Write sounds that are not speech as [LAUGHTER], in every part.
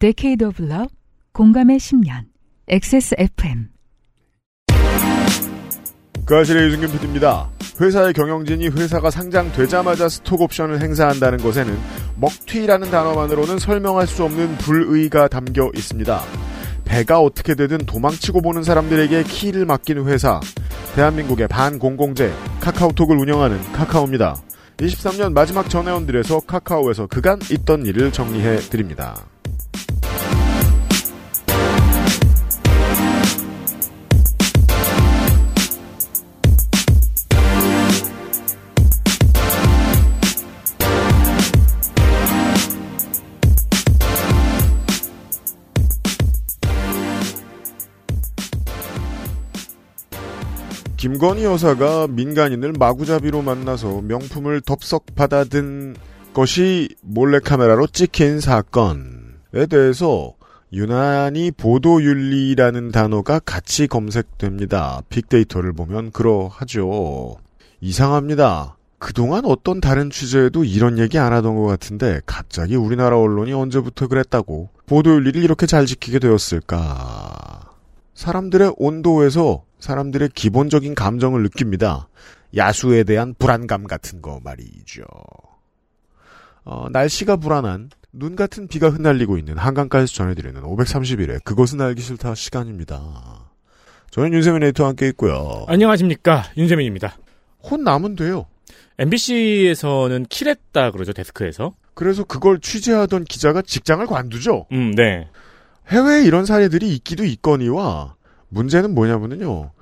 Decade of Love, 공감의 10년, XSFM. 그 아실의 유승균 PD입니다. 회사의 경영진이 회사가 상장되자마자 스톡 옵션을 행사한다는 것에는 먹튀라는 단어만으로는 설명할 수 없는 불의가 담겨 있습니다. 배가 어떻게 되든 도망치고 보는 사람들에게 키를 맡긴 회사. 대한민국의 반공공재 카카오톡을 운영하는 카카오입니다. 23년 마지막 전회원들에서 카카오에서 그간 있던 일을 정리해 드립니다. 김건희 여사가 민간인을 마구잡이로 만나서 명품을 덥석 받아든 것이 몰래카메라로 찍힌 사건에 대해서 유난히 보도윤리라는 단어가 같이 검색됩니다. 빅데이터를 보면 그러하죠. 이상합니다. 그동안 어떤 다른 취재에도 이런 얘기 안 하던 것 같은데 갑자기 우리나라 언론이 언제부터 그랬다고 보도윤리를 이렇게 잘 지키게 되었을까. 사람들의 온도에서 사람들의 기본적인 감정을 느낍니다. 야수에 대한 불안감 같은 거 말이죠. 어, 날씨가 불안한 눈 같은 비가 흩날리고 있는 한강가에서 전해드리는 531회 그것은 알기 싫다 시간입니다. 저는 윤세민 에이터와 함께 있고요. 안녕하십니까 윤세민입니다. 혼 나면 돼요. MBC에서는 킬했다 그러죠 데스크에서. 그래서 그걸 취재하던 기자가 직장을 관두죠. 음, 네. 해외에 이런 사례들이 있기도 있거니와 문제는 뭐냐면요.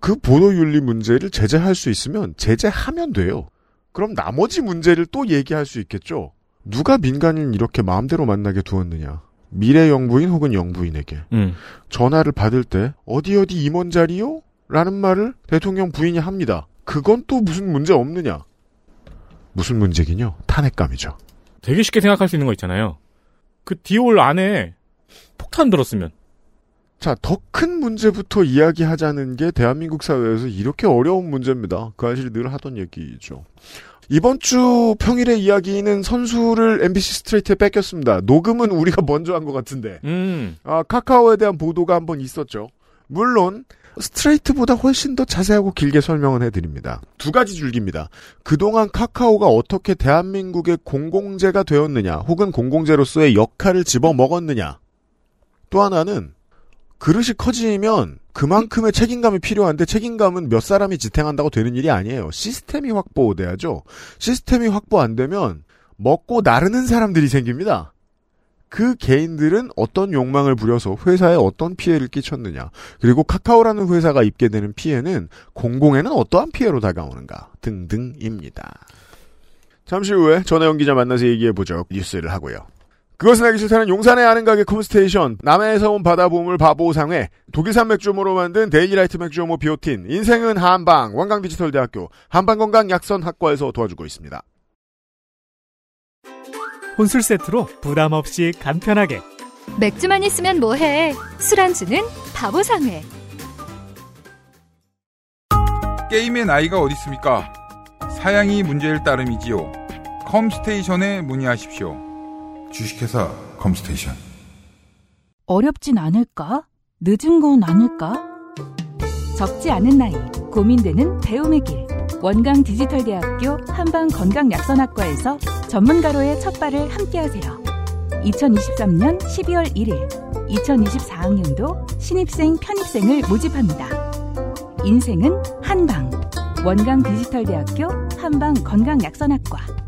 그 보도윤리 문제를 제재할 수 있으면 제재하면 돼요. 그럼 나머지 문제를 또 얘기할 수 있겠죠. 누가 민간인 이렇게 마음대로 만나게 두었느냐. 미래 영부인 혹은 영부인에게 음. 전화를 받을 때 어디 어디 임원 자리요? 라는 말을 대통령 부인이 합니다. 그건 또 무슨 문제 없느냐. 무슨 문제긴요? 탄핵감이죠. 되게 쉽게 생각할 수 있는 거 있잖아요. 그 디올 안에 폭탄 들었으면. 자, 더 큰 문제부터 이야기하자는 게 대한민국 사회에서 이렇게 어려운 문제입니다. 그 사실이 늘 하던 얘기죠. 이번 주 평일의 이야기는 선수를 MBC 스트레이트에 뺏겼습니다. 녹음은 우리가 먼저 한 것 같은데. 음. 아, 카카오에 대한 보도가 한 번 있었죠. 물론 스트레이트보다 훨씬 더 자세하고 길게 설명을 해드립니다. 두 가지 줄기입니다. 그동안 카카오가 어떻게 대한민국의 공공재가 되었느냐, 혹은 공공재로서의 역할을 집어먹었느냐. 또 하나는 그릇이 커지면 그만큼의 책임감이 필요한데 책임감은 몇 사람이 지탱한다고 되는 일이 아니에요. 시스템이 확보돼야죠. 시스템이 확보 안 되면 먹고 나르는 사람들이 생깁니다. 그 개인들은 어떤 욕망을 부려서 회사에 어떤 피해를 끼쳤느냐, 그리고 카카오라는 회사가 입게 되는 피해는 공공에는 어떠한 피해로 다가오는가 등등입니다. 잠시 후에 전혜영 기자 만나서 얘기해보죠. 뉴스를 하고요. 그것은 알기 싫다는 용산의 아는 가게 컴스테이션, 남해에서 온 바다보물 바보상회, 독일산 맥주효모로 만든 데일리라이트 맥주효모 비오틴, 인생은 한방, 원광디지털대학교, 한방건강약선학과에서 도와주고 있습니다. 혼술 세트로 부담 없이 간편하게 맥주만 있으면 뭐해? 술안주는 바보상회. 게임의 나이가 어디 있습니까? 사양이 문제일 따름이지요. 컴스테이션에 문의하십시오. 주식회사 컴스테이션. 어렵진 않을까? 늦은 건 아닐까? 적지 않은 나이, 고민되는 배움의 길. 원강 디지털대학교 한방 건강약선학과에서 전문가로의 첫 발을 함께하세요. 2023년 12월 1일, 2024학년도 신입생 편입생을 모집합니다. 인생은 한방. 원광 디지털대학교 한방 건강약선학과.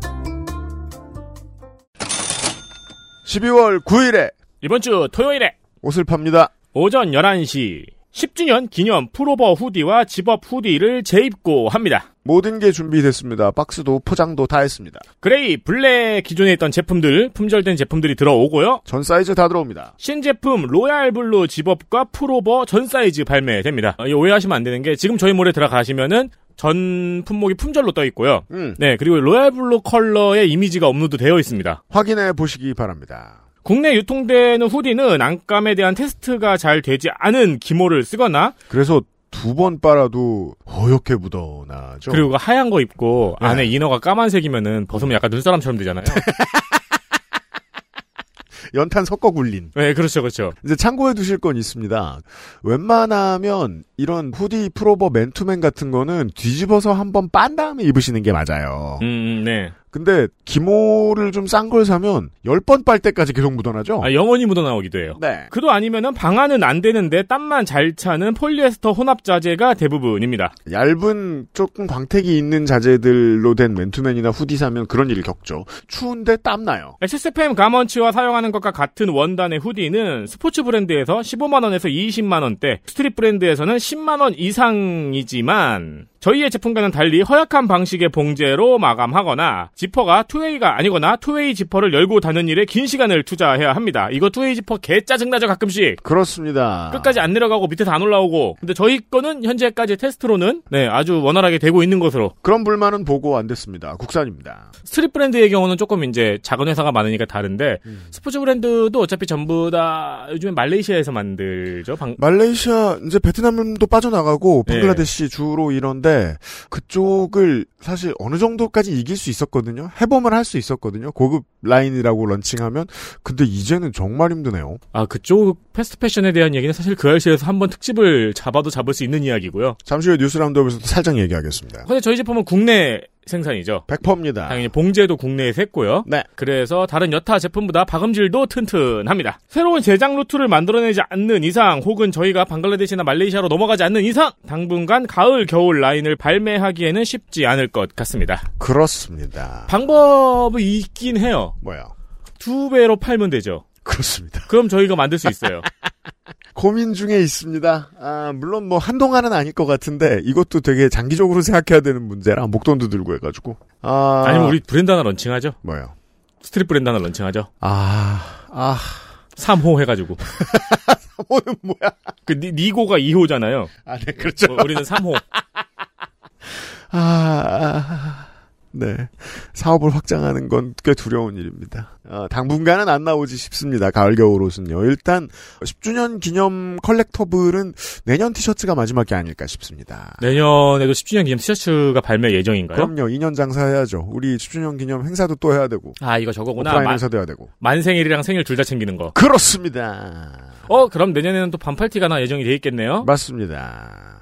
12월 9일에 이번 주 토요일에 옷을 팝니다. 오전 11시 10주년 기념 풀오버 hoodie와 zip-up hoodie를 재입고 합니다. 모든 게 준비됐습니다. 박스도 포장도 다 했습니다. 그레이, 블랙 기존에 있던 제품들, 품절된 제품들이 들어오고요. 전 사이즈 다 들어옵니다. 신제품 royal blue zip-up과 풀오버 전 사이즈 발매됩니다. 어, 오해하시면 안 되는 게 지금 저희 몰에 들어가시면은 전 품목이 품절로 떠 있고요. 음, 네, 그리고 royal blue 컬러의 이미지가 업로드 되어 있습니다. 확인해 보시기 바랍니다. 국내 유통되는 hoodie는 안감에 대한 테스트가 잘 되지 않은 기모를 쓰거나 그래서 두 번 빨아도 허옇게 묻어나죠. 그리고 하얀 거 입고 네. 안에 inner가 까만색이면은 벗으면 약간 눈사람처럼 되잖아요. [LAUGHS] 연탄 섞어 굴린. 네, 그렇죠, 그렇죠. 이제 참고해 두실 건 있습니다. 웬만하면 이런 후디 프로버 맨투맨 같은 거는 뒤집어서 한번 빤 다음에 입으시는 게 맞아요. 음, 음, 네. 근데 기모를 좀 싼 걸 사면 10번 빨 때까지 계속 묻어나죠? 아, 영원히 묻어나오기도 해요. 네. 그도 아니면은 방한은 안 되는데 땀만 잘 차는 폴리에스터 혼합 자재가 대부분입니다. 얇은 조금 광택이 있는 자재들로 된 맨투맨이나 후디 사면 그런 일을 겪죠. 추운데 땀나요. XSFM 가먼츠가 사용하는 것과 같은 원단의 hoodie는 스포츠 브랜드에서 15만원에서 20만원대, 스트릿 브랜드에서는 10만원 이상이지만, 저희의 제품과는 달리 허약한 방식의 봉제로 마감하거나, 지퍼가 two-way가 아니거나 two-way 지퍼를 열고 닫는 일에 긴 시간을 투자해야 합니다. 이거 two-way 지퍼 개 짜증나죠, 가끔씩. 그렇습니다. 끝까지 안 내려가고 밑에서 안 올라오고. 근데 저희 거는 현재까지 테스트로는, 네, 아주 원활하게 되고 있는 것으로. 그런 불만은 보고 안 됐습니다. 국산입니다. 스트릿 브랜드의 경우는 조금 이제 작은 회사가 많으니까 다른데 스포츠 브랜드도 어차피 전부 다 요즘에 말레이시아에서 만들죠. 방... 말레이시아 이제 베트남도 빠져나가고 네. 방글라데시 주로 이런데 그쪽을 사실 어느 정도까지 이길 수 있었거든요. 해보면 할 수 있었거든요. 고급 라인이라고 런칭하면 근데 이제는 정말 힘드네요. 아 그쪽 패스트 패션에 대한 얘기는 사실 그 알실에서 한번 특집을 잡아도 잡을 수 있는 이야기고요. 잠시 후에 뉴스 roundup에서도 살짝 얘기하겠습니다. 근데 저희 제품은 국내 생산이죠. 100%입니다. 당연히 봉제도 국내에서 했고요. 네. 그래서 다른 여타 제품보다 박음질도 튼튼합니다. 새로운 제작 루트를 만들어내지 않는 이상 혹은 저희가 방글라데시나 말레이시아로 넘어가지 않는 이상 당분간 가을 겨울 라인을 발매하기에는 쉽지 않을 것 같습니다. 그렇습니다. 방법이 있긴 해요. 뭐야? 두 배로 팔면 되죠. 그렇습니다. 그럼 저희가 만들 수 있어요. [LAUGHS] 고민 중에 있습니다. 아, 물론 뭐 한동안은 아닐 것 같은데 이것도 되게 장기적으로 생각해야 되는 문제라 목돈도 들고 해가지고. 아, 아니면 우리 브랜드 하나 런칭하죠. 뭐요? 스트릿 브랜드 하나 런칭하죠. 아, 아, 3호 해가지고. 오는 뭐야? 그 니, 니고가 2호잖아요. 아, 네, 그렇죠. 어, 우리는 3호. [LAUGHS] 아, 아, 네. 사업을 확장하는 건 꽤 두려운 일입니다. 아, 당분간은 안 나오지 싶습니다. 가을, 겨울 옷은요. 일단, 10주년 기념 컬렉터블은 내년 티셔츠가 마지막이 아닐까 싶습니다. 내년에도 10주년 기념 티셔츠가 발매 예정인가요? 그럼요. 2년 장사해야죠. 우리 10주년 기념 행사도 또 해야 되고. 아, 이거 저거구나. 오프라인 만, 행사도 해야 되고. 만생일이랑 생일 둘 다 챙기는 거. 그렇습니다. 어, 그럼 내년에는 또 반팔티가 하나 예정이 돼 있겠네요? 맞습니다.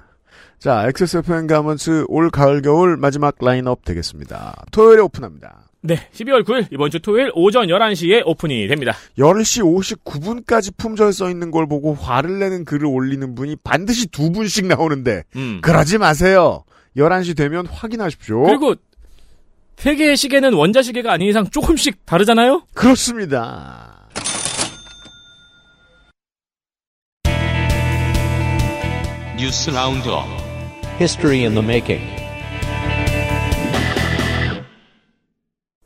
자, XSFM 가먼츠 올 가을 겨울 마지막 라인업 되겠습니다. 토요일에 오픈합니다. 네, 12월 9일 이번 주 토요일 오전 11시에 오픈이 됩니다. 10시 59분까지 품절 써 있는 걸 보고 화를 내는 글을 올리는 분이 반드시 두 분씩 나오는데 음. 그러지 마세요. 11시 되면 확인하십시오. 그리고 세 개의 시계는 원자 시계가 아닌 이상 조금씩 다르잖아요? 그렇습니다. 뉴스 roundup History in the making.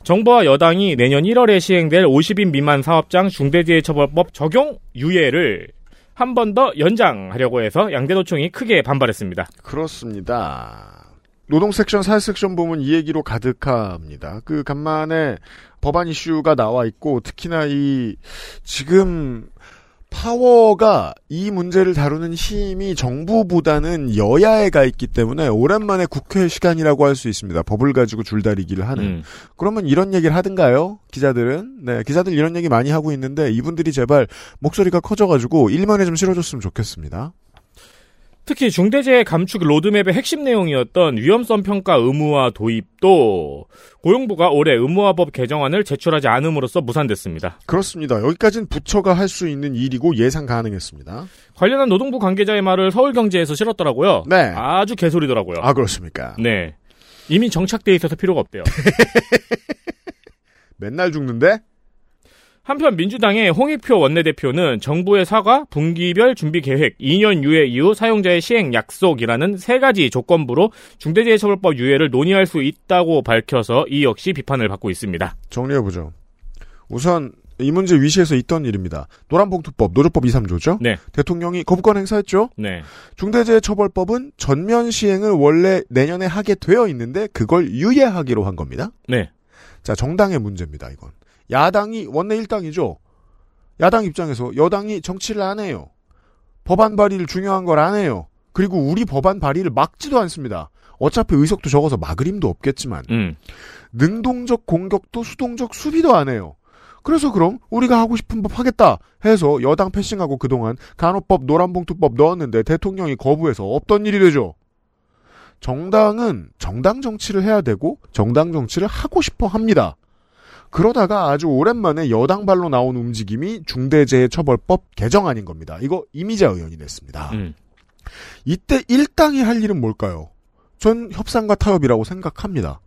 정부와 여당이 내년 1월에 시행될 50인 미만 사업장 중대재해처벌법 적용 유예를 한 번 더 연장하려고 해서 양대노총이 크게 반발했습니다. 그렇습니다. 노동 섹션, 사회 섹션 보면 이 얘기로 가득합니다. 그 간만에 법안 이슈가 나와 있고 특히나 이 지금 파워가 이 문제를 다루는 힘이 정부보다는 여야에 가 있기 때문에 오랜만에 국회 시간이라고 할 수 있습니다. 법을 가지고 줄다리기를 하는. 음. 그러면 이런 얘기를 하든가요? 기자들은? 네, 기자들 이런 얘기 많이 하고 있는데 이분들이 제발 목소리가 커져가지고 일면에 좀 실어줬으면 좋겠습니다. 특히 중대재해 감축 로드맵의 핵심 내용이었던 위험성 평가 의무화 도입도 고용부가 올해 의무화법 개정안을 제출하지 않음으로써 무산됐습니다. 그렇습니다. 여기까지는 부처가 할 수 있는 일이고 예상 가능했습니다. 관련한 노동부 관계자의 말을 서울경제에서 실었더라고요. 네. 아주 개소리더라고요. 아, 그렇습니까? 네. 이미 정착돼 있어서 필요가 없대요. [LAUGHS] 맨날 죽는데? 한편 민주당의 홍익표 원내대표는 정부의 사과, 분기별 준비 계획, 2년 유예 이후 사용자의 시행 약속이라는 세 가지 조건부로 중대재해처벌법 유예를 논의할 수 있다고 밝혀서 이 역시 비판을 받고 있습니다. 정리해보죠. 우선 이 문제 위시에서 있던 일입니다. 노란봉투법, 노조법 2, 3조죠? 네. 대통령이 거부권 행사했죠? 네. 중대재해처벌법은 전면 시행을 원래 내년에 하게 되어 있는데 그걸 유예하기로 한 겁니다. 네. 자, 정당의 문제입니다, 이건. 야당이 원내 일당이죠. 야당 입장에서 여당이 정치를 안 해요. 법안 발의를 중요한 걸 안 해요. 그리고 우리 법안 발의를 막지도 않습니다. 어차피 의석도 적어서 막을 힘도 없겠지만 음. 능동적 공격도 수동적 수비도 안 해요. 그래서 그럼 우리가 하고 싶은 법 하겠다 해서 여당 패싱하고 그동안 간호법 노란봉투법 넣었는데 대통령이 거부해서 없던 일이 되죠. 정당은 정당 정치를 해야 되고 정당 정치를 하고 싶어 합니다. 그러다가 아주 오랜만에 여당 발로 나온 움직임이 중대재해처벌법 개정안인 겁니다. 이거 이미자 의원이 냈습니다. 음. 이때 일당이 할 일은 뭘까요? 전 협상과 타협이라고 생각합니다.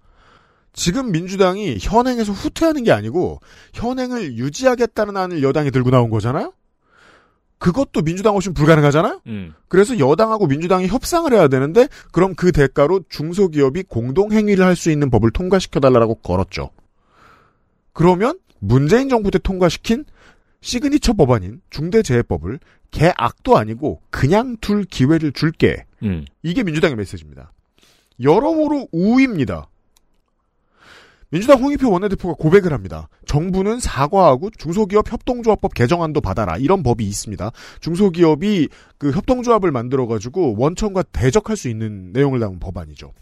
지금 민주당이 현행에서 후퇴하는 게 아니고 현행을 유지하겠다는 안을 여당이 들고 나온 거잖아요? 그것도 민주당 없이는 불가능하잖아요? 음. 그래서 여당하고 민주당이 협상을 해야 되는데 그럼 그 대가로 중소기업이 공동행위를 할 수 있는 법을 통과시켜달라고 걸었죠. 그러면 문재인 정부 때 통과시킨 시그니처 법안인 중대재해법을 개악도 아니고 그냥 둘 기회를 줄게. 음. 이게 민주당의 메시지입니다. 여러모로 우입니다. 민주당 홍익표 원내대표가 고백을 합니다. 정부는 사과하고 중소기업 협동조합법 개정안도 받아라. 이런 법이 있습니다. 중소기업이 그 협동조합을 만들어가지고 원청과 대적할 수 있는 내용을 담은 법안이죠.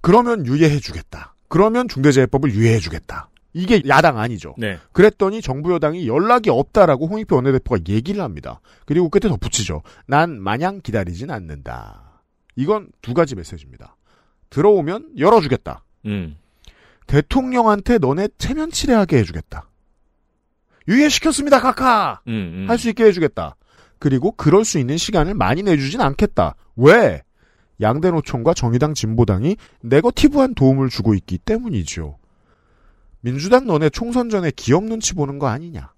그러면 유예해주겠다. 그러면 중대재해법을 유예해주겠다. 이게 야당 아니죠. 네. 그랬더니 정부 여당이 연락이 없다라고 홍익표 원내대표가 얘기를 합니다. 그리고 끝에 덧붙이죠. 난 마냥 기다리진 않는다. 이건 두 가지 메시지입니다. 들어오면 열어주겠다. 음. 대통령한테 너네 체면 치레하게 해주겠다. 유예시켰습니다, 카카! 음. 음. 할수 있게 해주겠다. 그리고 그럴 수 있는 시간을 많이 내주진 않겠다. 왜? 양대노총과 정의당 진보당이 네거티브한 도움을 주고 있기 때문이죠. 민주당 너네 총선 전에 기업 눈치 보는 거 아니냐.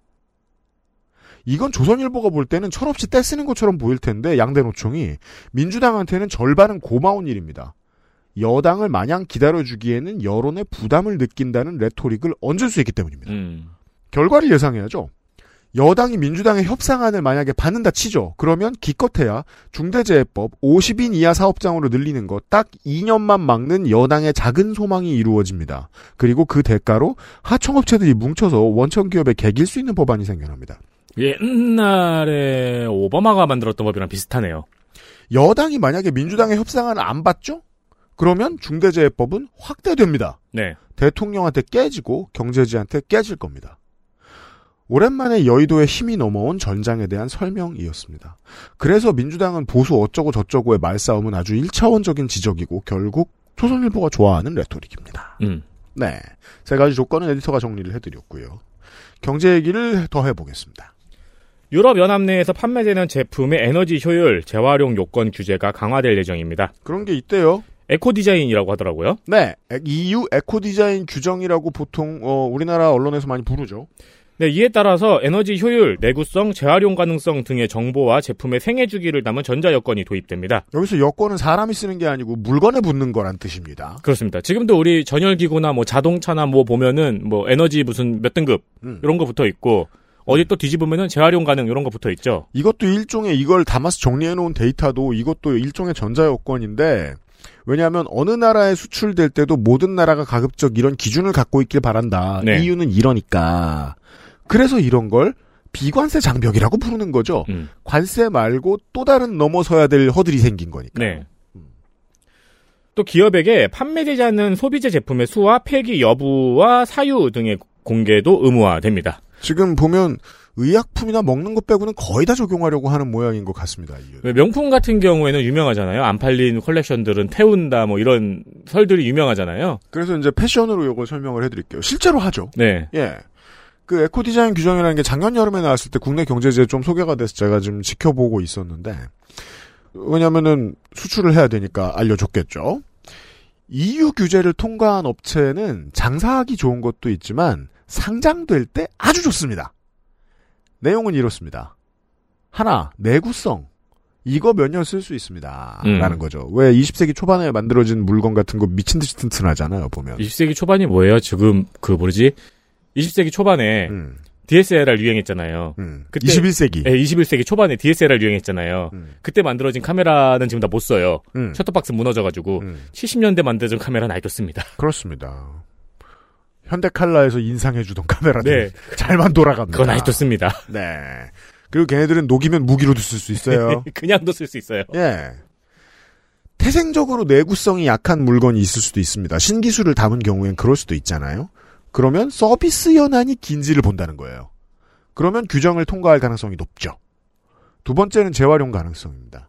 이건 조선일보가 볼 때는 철없이 떼쓰는 것처럼 보일 텐데 양대 노총이 민주당한테는 절반은 고마운 일입니다. 여당을 마냥 기다려주기에는 여론의 부담을 느낀다는 레토릭을 얹을 수 있기 때문입니다. 음. 결과를 예상해야죠. 여당이 민주당의 협상안을 만약에 받는다 치죠. 그러면 기껏해야 중대재해법 50인 이하 사업장으로 늘리는 거딱 2년만 막는 여당의 작은 소망이 이루어집니다. 그리고 그 대가로 하청업체들이 뭉쳐서 원청기업에 개길 수 있는 법안이 생겨납니다. 옛날에 오바마가 만들었던 법이랑 비슷하네요. 여당이 만약에 민주당의 협상안을 안 받죠? 그러면 중대재해법은 확대됩니다. 네. 대통령한테 깨지고 경제지한테 깨질 겁니다. 오랜만에 여의도에 힘이 넘어온 전장에 대한 설명이었습니다. 그래서 민주당은 보수 어쩌고 저쩌고의 말싸움은 아주 1차원적인 지적이고 결국 조선일보가 좋아하는 레토릭입니다. 음. 네. 세 가지 조건은 에디터가 정리를 해드렸고요. 경제 얘기를 더 해보겠습니다. 유럽 연합 내에서 판매되는 제품의 에너지 효율, 재활용 요건 규제가 강화될 예정입니다. 그런 게 있대요. eco design이라고 하더라고요. 네. EU eco design 규정이라고 보통 어, 우리나라 언론에서 많이 부르죠. 네, 이에 따라서 에너지 효율, 내구성, 재활용 가능성 등의 정보와 제품의 생애 주기를 담은 전자 여권이 도입됩니다. 여기서 여권은 사람이 쓰는 게 아니고 물건에 붙는 거란 뜻입니다. 그렇습니다. 지금도 우리 전열기구나 뭐 자동차나 뭐 보면은 뭐 에너지 무슨 몇 등급 음. 이런 거 붙어 있고 어디 또 뒤집으면은 재활용 가능 이런 거 붙어 있죠. 이것도 일종의 이걸 담아서 정리해 놓은 데이터도 이것도 일종의 전자 여건인데 왜냐하면 어느 나라에 수출될 때도 모든 나라가 가급적 이런 기준을 갖고 있길 바란다. 네. 이유는 이러니까. 그래서 이런 걸 비관세 장벽이라고 부르는 거죠. 음. 관세 말고 또 다른 넘어서야 될 허들이 생긴 거니까. 네. 또 기업에게 판매되지 않는 소비재 제품의 수와 폐기 여부와 사유 등의 공개도 의무화됩니다. 지금 보면 의약품이나 먹는 것 빼고는 거의 다 적용하려고 하는 모양인 것 같습니다. 명품 같은 경우에는 유명하잖아요. 안 팔린 컬렉션들은 태운다 뭐 이런 설들이 유명하잖아요. 그래서 이제 패션으로 이걸 설명을 해드릴게요. 실제로 하죠. 네. 예. 그 에코 디자인 규정이라는 게 작년 여름에 나왔을 때 국내 경제지에 좀 소개가 돼서 제가 좀 지켜보고 있었는데 왜냐면은 수출을 해야 되니까 알려줬겠죠. EU 규제를 통과한 업체는 장사하기 좋은 것도 있지만 상장될 때 아주 좋습니다. 내용은 이렇습니다. 하나, 내구성. 이거 몇 년 쓸 수 있습니다. 음. 라는 거죠. 왜 20세기 초반에 만들어진 물건 같은 거 미친 듯이 튼튼하잖아요, 보면. 20세기 초반이 뭐예요? 지금 그 뭐지? 20세기 초반에 음, DSLR 유행했잖아요. 음. 그때- 21세기. 네, 21세기 초반에 DSLR 유행했잖아요. 음. 그때 만들어진 카메라는 지금 다 못 써요. 음. 셔터박스 무너져가지고 음. 70년대 만들어진 카메라는 아직도 씁니다. [LAUGHS] 그렇습니다. 현대칼라에서 인상해주던 카메라들 네, 잘만 돌아갑니다. 그건 아직도 씁니다. [LAUGHS] 네. 그리고 걔네들은 녹이면 무기로도 쓸 수 있어요. [LAUGHS] 그냥도 쓸 수 있어요. 예. 태생적으로 내구성이 약한 물건이 있을 수도 있습니다. 신기술을 담은 경우엔 그럴 수도 있잖아요. 그러면 서비스 연한이 긴지를 본다는 거예요. 그러면 규정을 통과할 가능성이 높죠. 두 번째는 재활용 가능성입니다.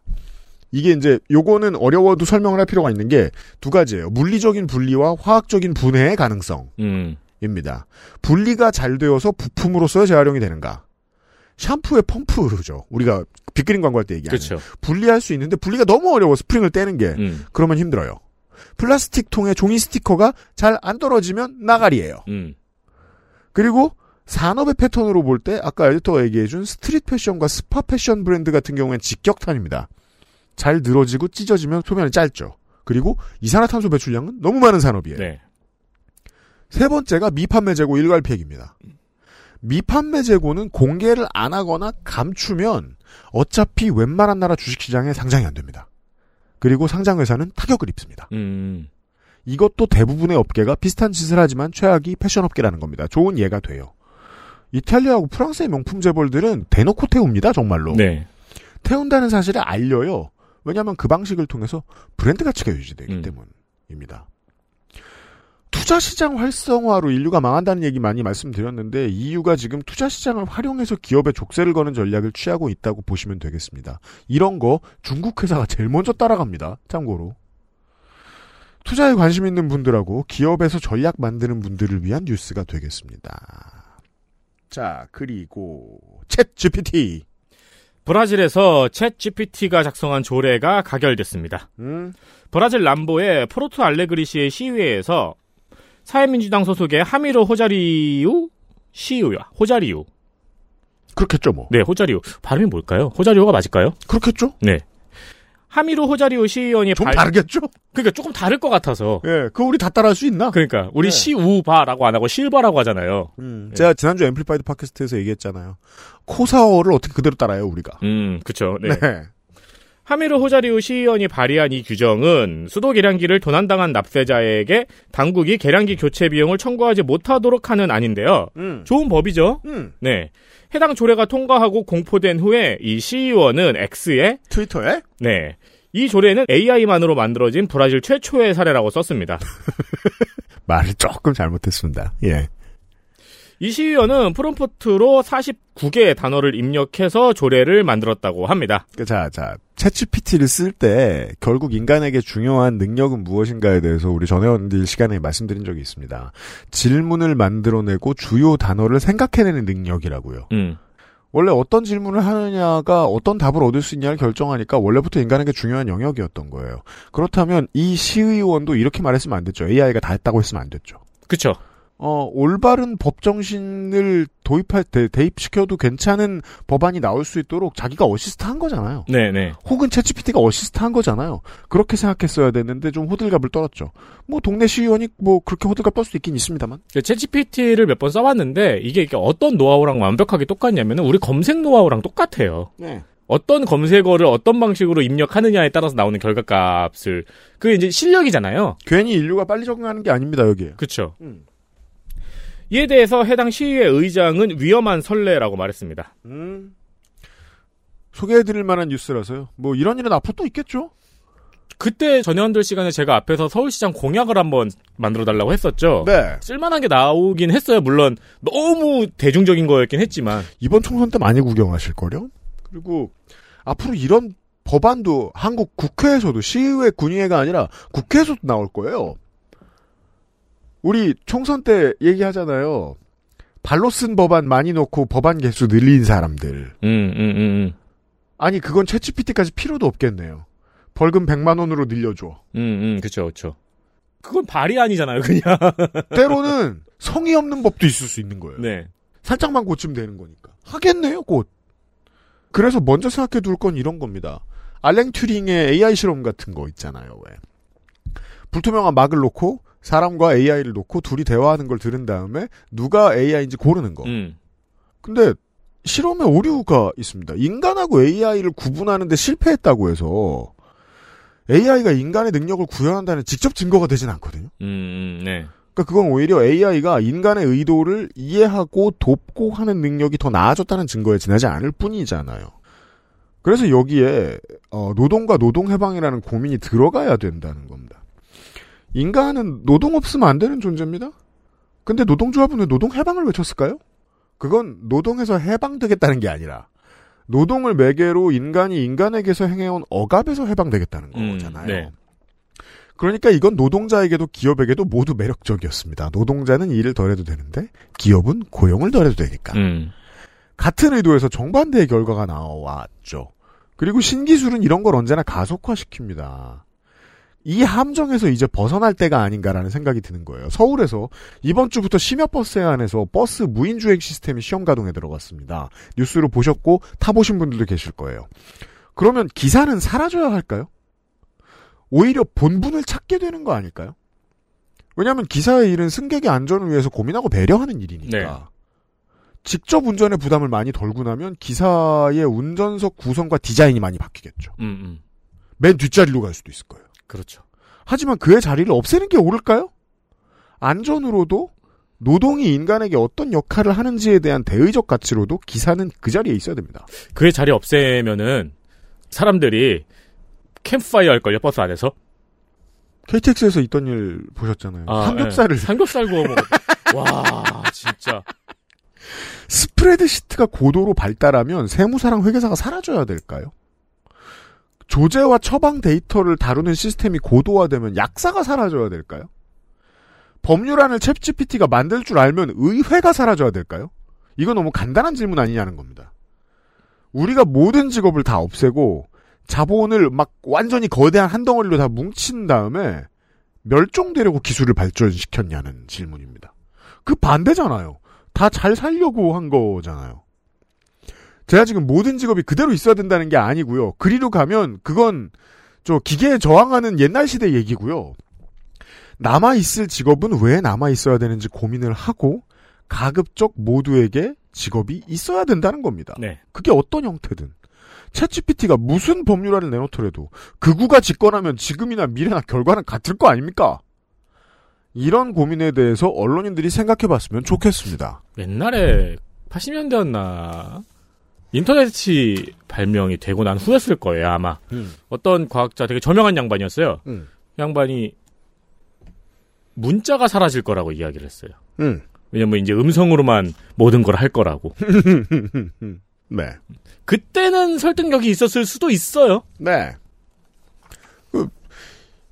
이게 이제 요거는 어려워도 설명을 할 필요가 있는 게 두 가지예요. 물리적인 분리와 화학적인 분해의 가능성입니다. 음. 분리가 잘 되어서 부품으로서 재활용이 되는가? 샴푸의 펌프죠. 우리가 빅그린 광고할 때 얘기하는. 그렇죠. 분리할 수 있는데 분리가 너무 어려워 스프링을 떼는 게 음. 그러면 힘들어요. 플라스틱 통에 종이 스티커가 잘 안 떨어지면 나가리예요. 음. 그리고 산업의 패턴으로 볼 때 아까 에디터가 얘기해준 street 패션과 스파 패션 브랜드 같은 경우엔 직격탄입니다. 잘 늘어지고 찢어지면 소면이 짧죠. 그리고 이산화탄소 배출량은 너무 많은 산업이에요. 네. 세 번째가 미판매 재고 일괄 폐기입니다. 미판매 재고는 공개를 안 하거나 감추면 어차피 웬만한 나라 주식시장에 상장이 안 됩니다. 그리고 상장회사는 타격을 입습니다. 음. 이것도 대부분의 업계가 비슷한 짓을 하지만 최악이 패션업계라는 겁니다. 좋은 예가 돼요. 이탈리아하고 프랑스의 명품 재벌들은 대놓고 태웁니다, 정말로. 네. 태운다는 사실을 알려요. 왜냐하면 그 방식을 통해서 브랜드 가치가 유지되기 음. 때문입니다. 투자 시장 활성화로 인류가 망한다는 얘기 많이 말씀드렸는데 이유가 지금 투자 시장을 활용해서 기업에 족쇄를 거는 전략을 취하고 있다고 보시면 되겠습니다. 이런 거 중국 회사가 제일 먼저 따라갑니다. 참고로. 투자에 관심 있는 분들하고 기업에서 전략 만드는 분들을 위한 뉴스가 되겠습니다. 자, 그리고 ChatGPT. 브라질에서 ChatGPT가 작성한 조례가 가결됐습니다. 음, 브라질 남부의 포르투 알레그리시의 시의회에서 사회민주당 소속의 하미로 호자리우 시우야 호자리우 그렇겠죠, 뭐. 네 호자리우 발음이 뭘까요? 호자리우가 맞을까요? 그렇겠죠? 네 하미로 호자리우 시의원이 좀 발- 다르겠죠? 그러니까 조금 다를 것 같아서 예, 그거 우리 다 따라할 수 있나? 그러니까 우리 네. 시우바라고 안 하고 실바라고 하잖아요. 음, 제가 지난주 Amplified 팟캐스트에서 얘기했잖아요. 코사어를 어떻게 그대로 따라요, 우리가. 음 그쵸. 네. 네. 하미르 호자리우 시의원이 발의한 이 규정은 수도 계량기를 도난당한 납세자에게 당국이 계량기 교체 비용을 청구하지 못하도록 하는 안인데요. 음. 좋은 법이죠. 음. 네. 해당 조례가 통과하고 공포된 후에 이 시의원은 X에 트위터에? 네. 이 조례는 AI만으로 만들어진 브라질 최초의 사례라고 썼습니다. [LAUGHS] 말을 조금 잘못했습니다. 예. 이 시의원은 프롬프트로 49개의 단어를 입력해서 조례를 만들었다고 합니다. 그, 자, 자, 챗GPT를 쓸 때 결국 인간에게 중요한 능력은 무엇인가에 대해서 우리 전회원들 시간에 말씀드린 적이 있습니다. 질문을 만들어내고 주요 단어를 생각해내는 능력이라고요. 음. 원래 어떤 질문을 하느냐가 어떤 답을 얻을 수 있냐를 결정하니까 원래부터 인간에게 중요한 영역이었던 거예요. 그렇다면 이 시의원도 이렇게 말했으면 안 됐죠. AI가 다 했다고 했으면 안 됐죠. 그쵸. 어, 올바른 법 정신을 도입할 때, 대입시켜도 괜찮은 법안이 나올 수 있도록 자기가 어시스트 한 거잖아요. 네네. 혹은 ChatGPT가 어시스트 한 거잖아요. 그렇게 생각했어야 됐는데 좀 호들갑을 떨었죠. 뭐 동네 시의원이 뭐 그렇게 호들갑 떨 수도 있긴 있습니다만. ChatGPT를 몇 번 써봤는데 이게 이게 어떤 노하우랑 완벽하게 똑같냐면은 우리 검색 노하우랑 똑같아요. 네. 어떤 검색어를 어떤 방식으로 입력하느냐에 따라서 나오는 결과값을 그게 이제 실력이잖아요. 괜히 인류가 빨리 적응하는 게 아닙니다, 여기에. 그렇죠. 음. 이에 대해서 해당 시의회 의장은 위험한 선례라고 말했습니다. 음. 소개해드릴 만한 뉴스라서요. 뭐 이런 일은 앞으로 또 있겠죠? 그때 전현들 시간에 제가 앞에서 서울시장 공약을 한번 만들어 달라고 했었죠. 네. 쓸만한 게 나오긴 했어요. 물론 너무 대중적인 거였긴 했지만. 이번 총선 때 많이 구경하실걸요? 그리고 앞으로 이런 법안도 한국 국회에서도 시의회 군의회가 아니라 국회에서도 나올 거예요. 우리 총선 때 얘기하잖아요. 발로 쓴 법안 많이 넣고 법안 개수 늘린 사람들. 음, 음, 음, 음. 아니 그건 챗GPT까지 필요도 없겠네요. 벌금 100만 원으로 늘려줘. 음, 음, 그쵸, 그쵸. 그건 발의안이잖아요, 그냥. [LAUGHS] 때로는 성의 없는 법도 있을 수 있는 거예요. 네. 살짝만 고치면 되는 거니까. 하겠네요, 곧. 그래서 먼저 생각해 둘 건 이런 겁니다. 알랭 튜링의 AI 실험 같은 거 있잖아요, 왜. 불투명한 막을 놓고 사람과 AI를 놓고 둘이 대화하는 걸 들은 다음에 누가 AI인지 고르는 거. 음. 근데 실험에 오류가 있습니다. 인간하고 AI를 구분하는데 실패했다고 해서 AI가 인간의 능력을 구현한다는 직접 증거가 되진 않거든요. 음, 음, 네. 그러니까 그건 오히려 AI가 인간의 의도를 이해하고 돕고 하는 능력이 더 나아졌다는 증거에 지나지 않을 뿐이잖아요. 그래서 여기에 어, 노동과 노동 해방이라는 고민이 들어가야 된다는 겁니다. 인간은 노동 없으면 안 되는 존재입니다. 근데 노동조합은 왜 노동 해방을 외쳤을까요? 그건 노동에서 해방되겠다는 게 아니라 노동을 매개로 인간이 인간에게서 행해온 억압에서 해방되겠다는 음, 거잖아요. 네. 그러니까 이건 노동자에게도 기업에게도 모두 매력적이었습니다. 노동자는 일을 덜 해도 되는데 기업은 고용을 덜 해도 되니까. 음. 같은 의도에서 정반대의 결과가 나왔죠. 그리고 신기술은 이런 걸 언제나 가속화시킵니다. 이 함정에서 이제 벗어날 때가 아닌가라는 생각이 드는 거예요. 서울에서 이번 주부터 심야버스 안에서 버스 무인주행 시스템이 시험 가동에 들어갔습니다. 뉴스로 보셨고 타보신 분들도 계실 거예요. 그러면 기사는 사라져야 할까요? 오히려 본분을 찾게 되는 거 아닐까요? 왜냐하면 기사의 일은 승객의 안전을 위해서 고민하고 배려하는 일이니까. 네. 직접 운전의 부담을 많이 덜고 나면 기사의 운전석 구성과 디자인이 많이 바뀌겠죠. 음, 음. 맨 뒷자리로 갈 수도 있을 거예요. 그렇죠. 하지만 그의 자리를 없애는 게 옳을까요? 안전으로도 노동이 인간에게 어떤 역할을 하는지에 대한 대의적 가치로도 기사는 그 자리에 있어야 됩니다. 그의 자리 없애면은 사람들이 캠프파이어 할걸요, 버스 안에서? KTX에서 있던 일 보셨잖아요. 아, 삼겹살을 예. 삼겹살 구워 먹었 [LAUGHS] 와, 진짜. 스프레드 시트가 고도로 발달하면 세무사랑 회계사가 사라져야 될까요? 조제와 처방 데이터를 다루는 시스템이 고도화되면 약사가 사라져야 될까요? 법률안을 챗GPT가 만들 줄 알면 의회가 사라져야 될까요? 이건 너무 간단한 질문 아니냐는 겁니다. 우리가 모든 직업을 다 없애고 자본을 막 완전히 거대한 한 덩어리로 다 뭉친 다음에 멸종되려고 기술을 발전시켰냐는 질문입니다. 그 반대잖아요. 다 잘 살려고 한 거잖아요. 제가 지금 모든 직업이 그대로 있어야 된다는 게 아니고요. 그리로 가면 그건 저 기계에 저항하는 옛날 시대 얘기고요. 남아 있을 직업은 왜 남아 있어야 되는지 고민을 하고 가급적 모두에게 직업이 있어야 된다는 겁니다. 네. 그게 어떤 형태든. 챗GPT가 무슨 법률안을 내놓더라도 극우가 집권하면 지금이나 미래나 결과는 같을 거 아닙니까? 이런 고민에 대해서 언론인들이 생각해 봤으면 좋겠습니다. 옛날에 80년대였나 인터넷이 발명이 되고 난 후였을 거예요 아마 음. 어떤 과학자 되게 저명한 양반이었어요 음. 양반이 문자가 사라질 거라고 이야기를 했어요 음. 왜냐면 이제 음성으로만 모든 걸 할 거라고 [LAUGHS] 네. 그때는 설득력이 있었을 수도 있어요 네. 그,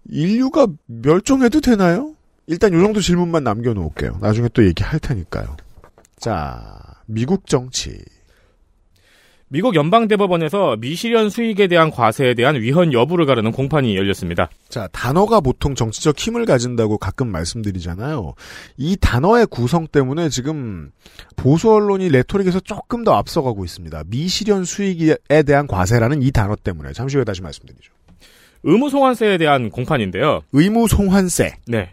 인류가 멸종해도 되나요? 일단 요 정도 질문만 남겨놓을게요. 나중에 또 얘기할 테니까요. 자, 미국 정치. 미국 연방대법원에서 미실현 수익에 대한 과세에 대한 위헌 여부를 가르는 공판이 열렸습니다 자, 단어가 보통 정치적 힘을 가진다고 가끔 말씀드리잖아요. 이 단어의 구성 때문에 지금 보수 언론이 레토릭에서 조금 더 앞서가고 있습니다. 미실현 수익에 대한 과세라는 이 단어 때문에 잠시 후에 다시 말씀드리죠. 의무송환세에 대한 공판인데요 의무 송환세. 네.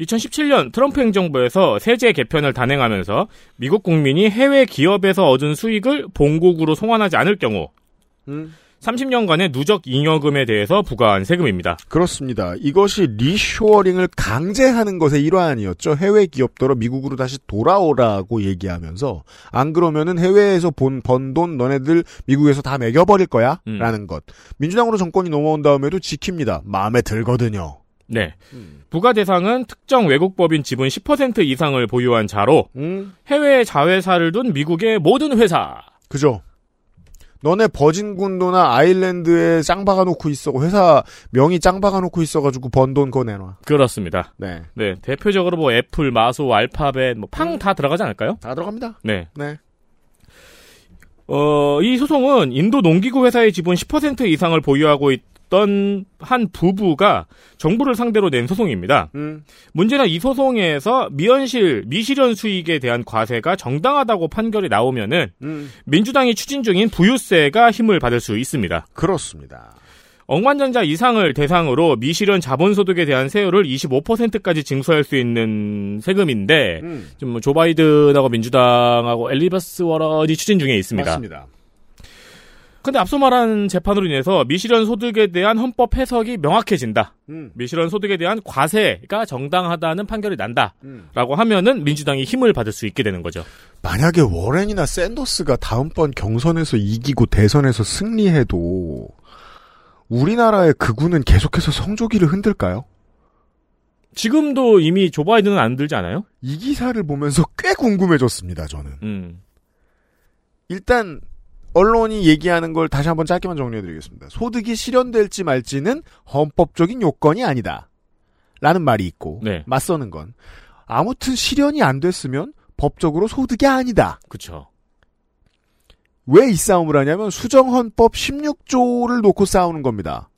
2017년 트럼프 행정부에서 세제 개편을 단행하면서 미국 국민이 해외 기업에서 얻은 수익을 본국으로 송환하지 않을 경우 음. 30년간의 누적 잉여금에 대해서 부과한 세금입니다. 그렇습니다. 이것이 리쇼어링을 강제하는 것의 일환이었죠. 해외 기업들더러 미국으로 다시 돌아오라고 얘기하면서 안 그러면은 해외에서 본 번 돈 너네들 미국에서 다 매겨버릴 거야 음. 라는 것. 민주당으로 정권이 넘어온 다음에도 지킵니다. 마음에 들거든요. 네. 부과 대상은 특정 외국 법인 지분 10% 이상을 보유한 자로 음, 해외에 자회사를 둔 미국의 모든 회사. 그죠. 너네 버진군도나 아일랜드에 짱 박아놓고 있어. 회사 명의 짱 박아놓고 있어가지고 번돈 그거 내놔. 그렇습니다. 네. 네. 대표적으로 뭐 애플, 마소, 알파벳, 뭐 팡 다 들어가지 않을까요? 다 들어갑니다. 네. 네. 어, 이 소송은 인도 농기구 회사의 지분 10% 이상을 보유하고 있 던한 부부가 정부를 상대로 낸 소송입니다. 음, 문제는 이 소송에서 미연실, 미실현 수익에 대한 과세가 정당하다고 판결이 나오면은 음, 민주당이 추진 중인 부유세가 힘을 받을 수 있습니다. 그렇습니다. 억만장자 이상을 대상으로 미실현 자본소득에 대한 세율을 25%까지 징수할 수 있는 세금인데 음, 지금 뭐조 바이든하고 민주당하고 엘리버스 워런이 추진 중에 있습니다. 맞습니다. 근데 앞서 말한 재판으로 인해서 미실현 소득에 대한 헌법 해석이 명확해진다. 음, 미실현 소득에 대한 과세가 정당하다는 판결이 난다. 음. 라고 하면은 민주당이 힘을 받을 수 있게 되는 거죠. 만약에 워렌이나 샌더스가 다음번 경선에서 이기고 대선에서 승리해도 우리나라의 극우는 계속해서 성조기를 흔들까요? 지금도 이미 조 바이든은 안 들지 않아요? 이 기사를 보면서 꽤 궁금해졌습니다, 저는. 음. 일단 언론이 얘기하는 걸 다시 한번 짧게만 정리해드리겠습니다. 소득이 실현될지 말지는 헌법적인 요건이 아니다. 라는 말이 있고 네. 맞서는 건 아무튼 실현이 안 됐으면 법적으로 소득이 아니다. 그쵸. 왜이 싸움을 하냐면 수정헌법 16조를 놓고 싸우는 겁니다.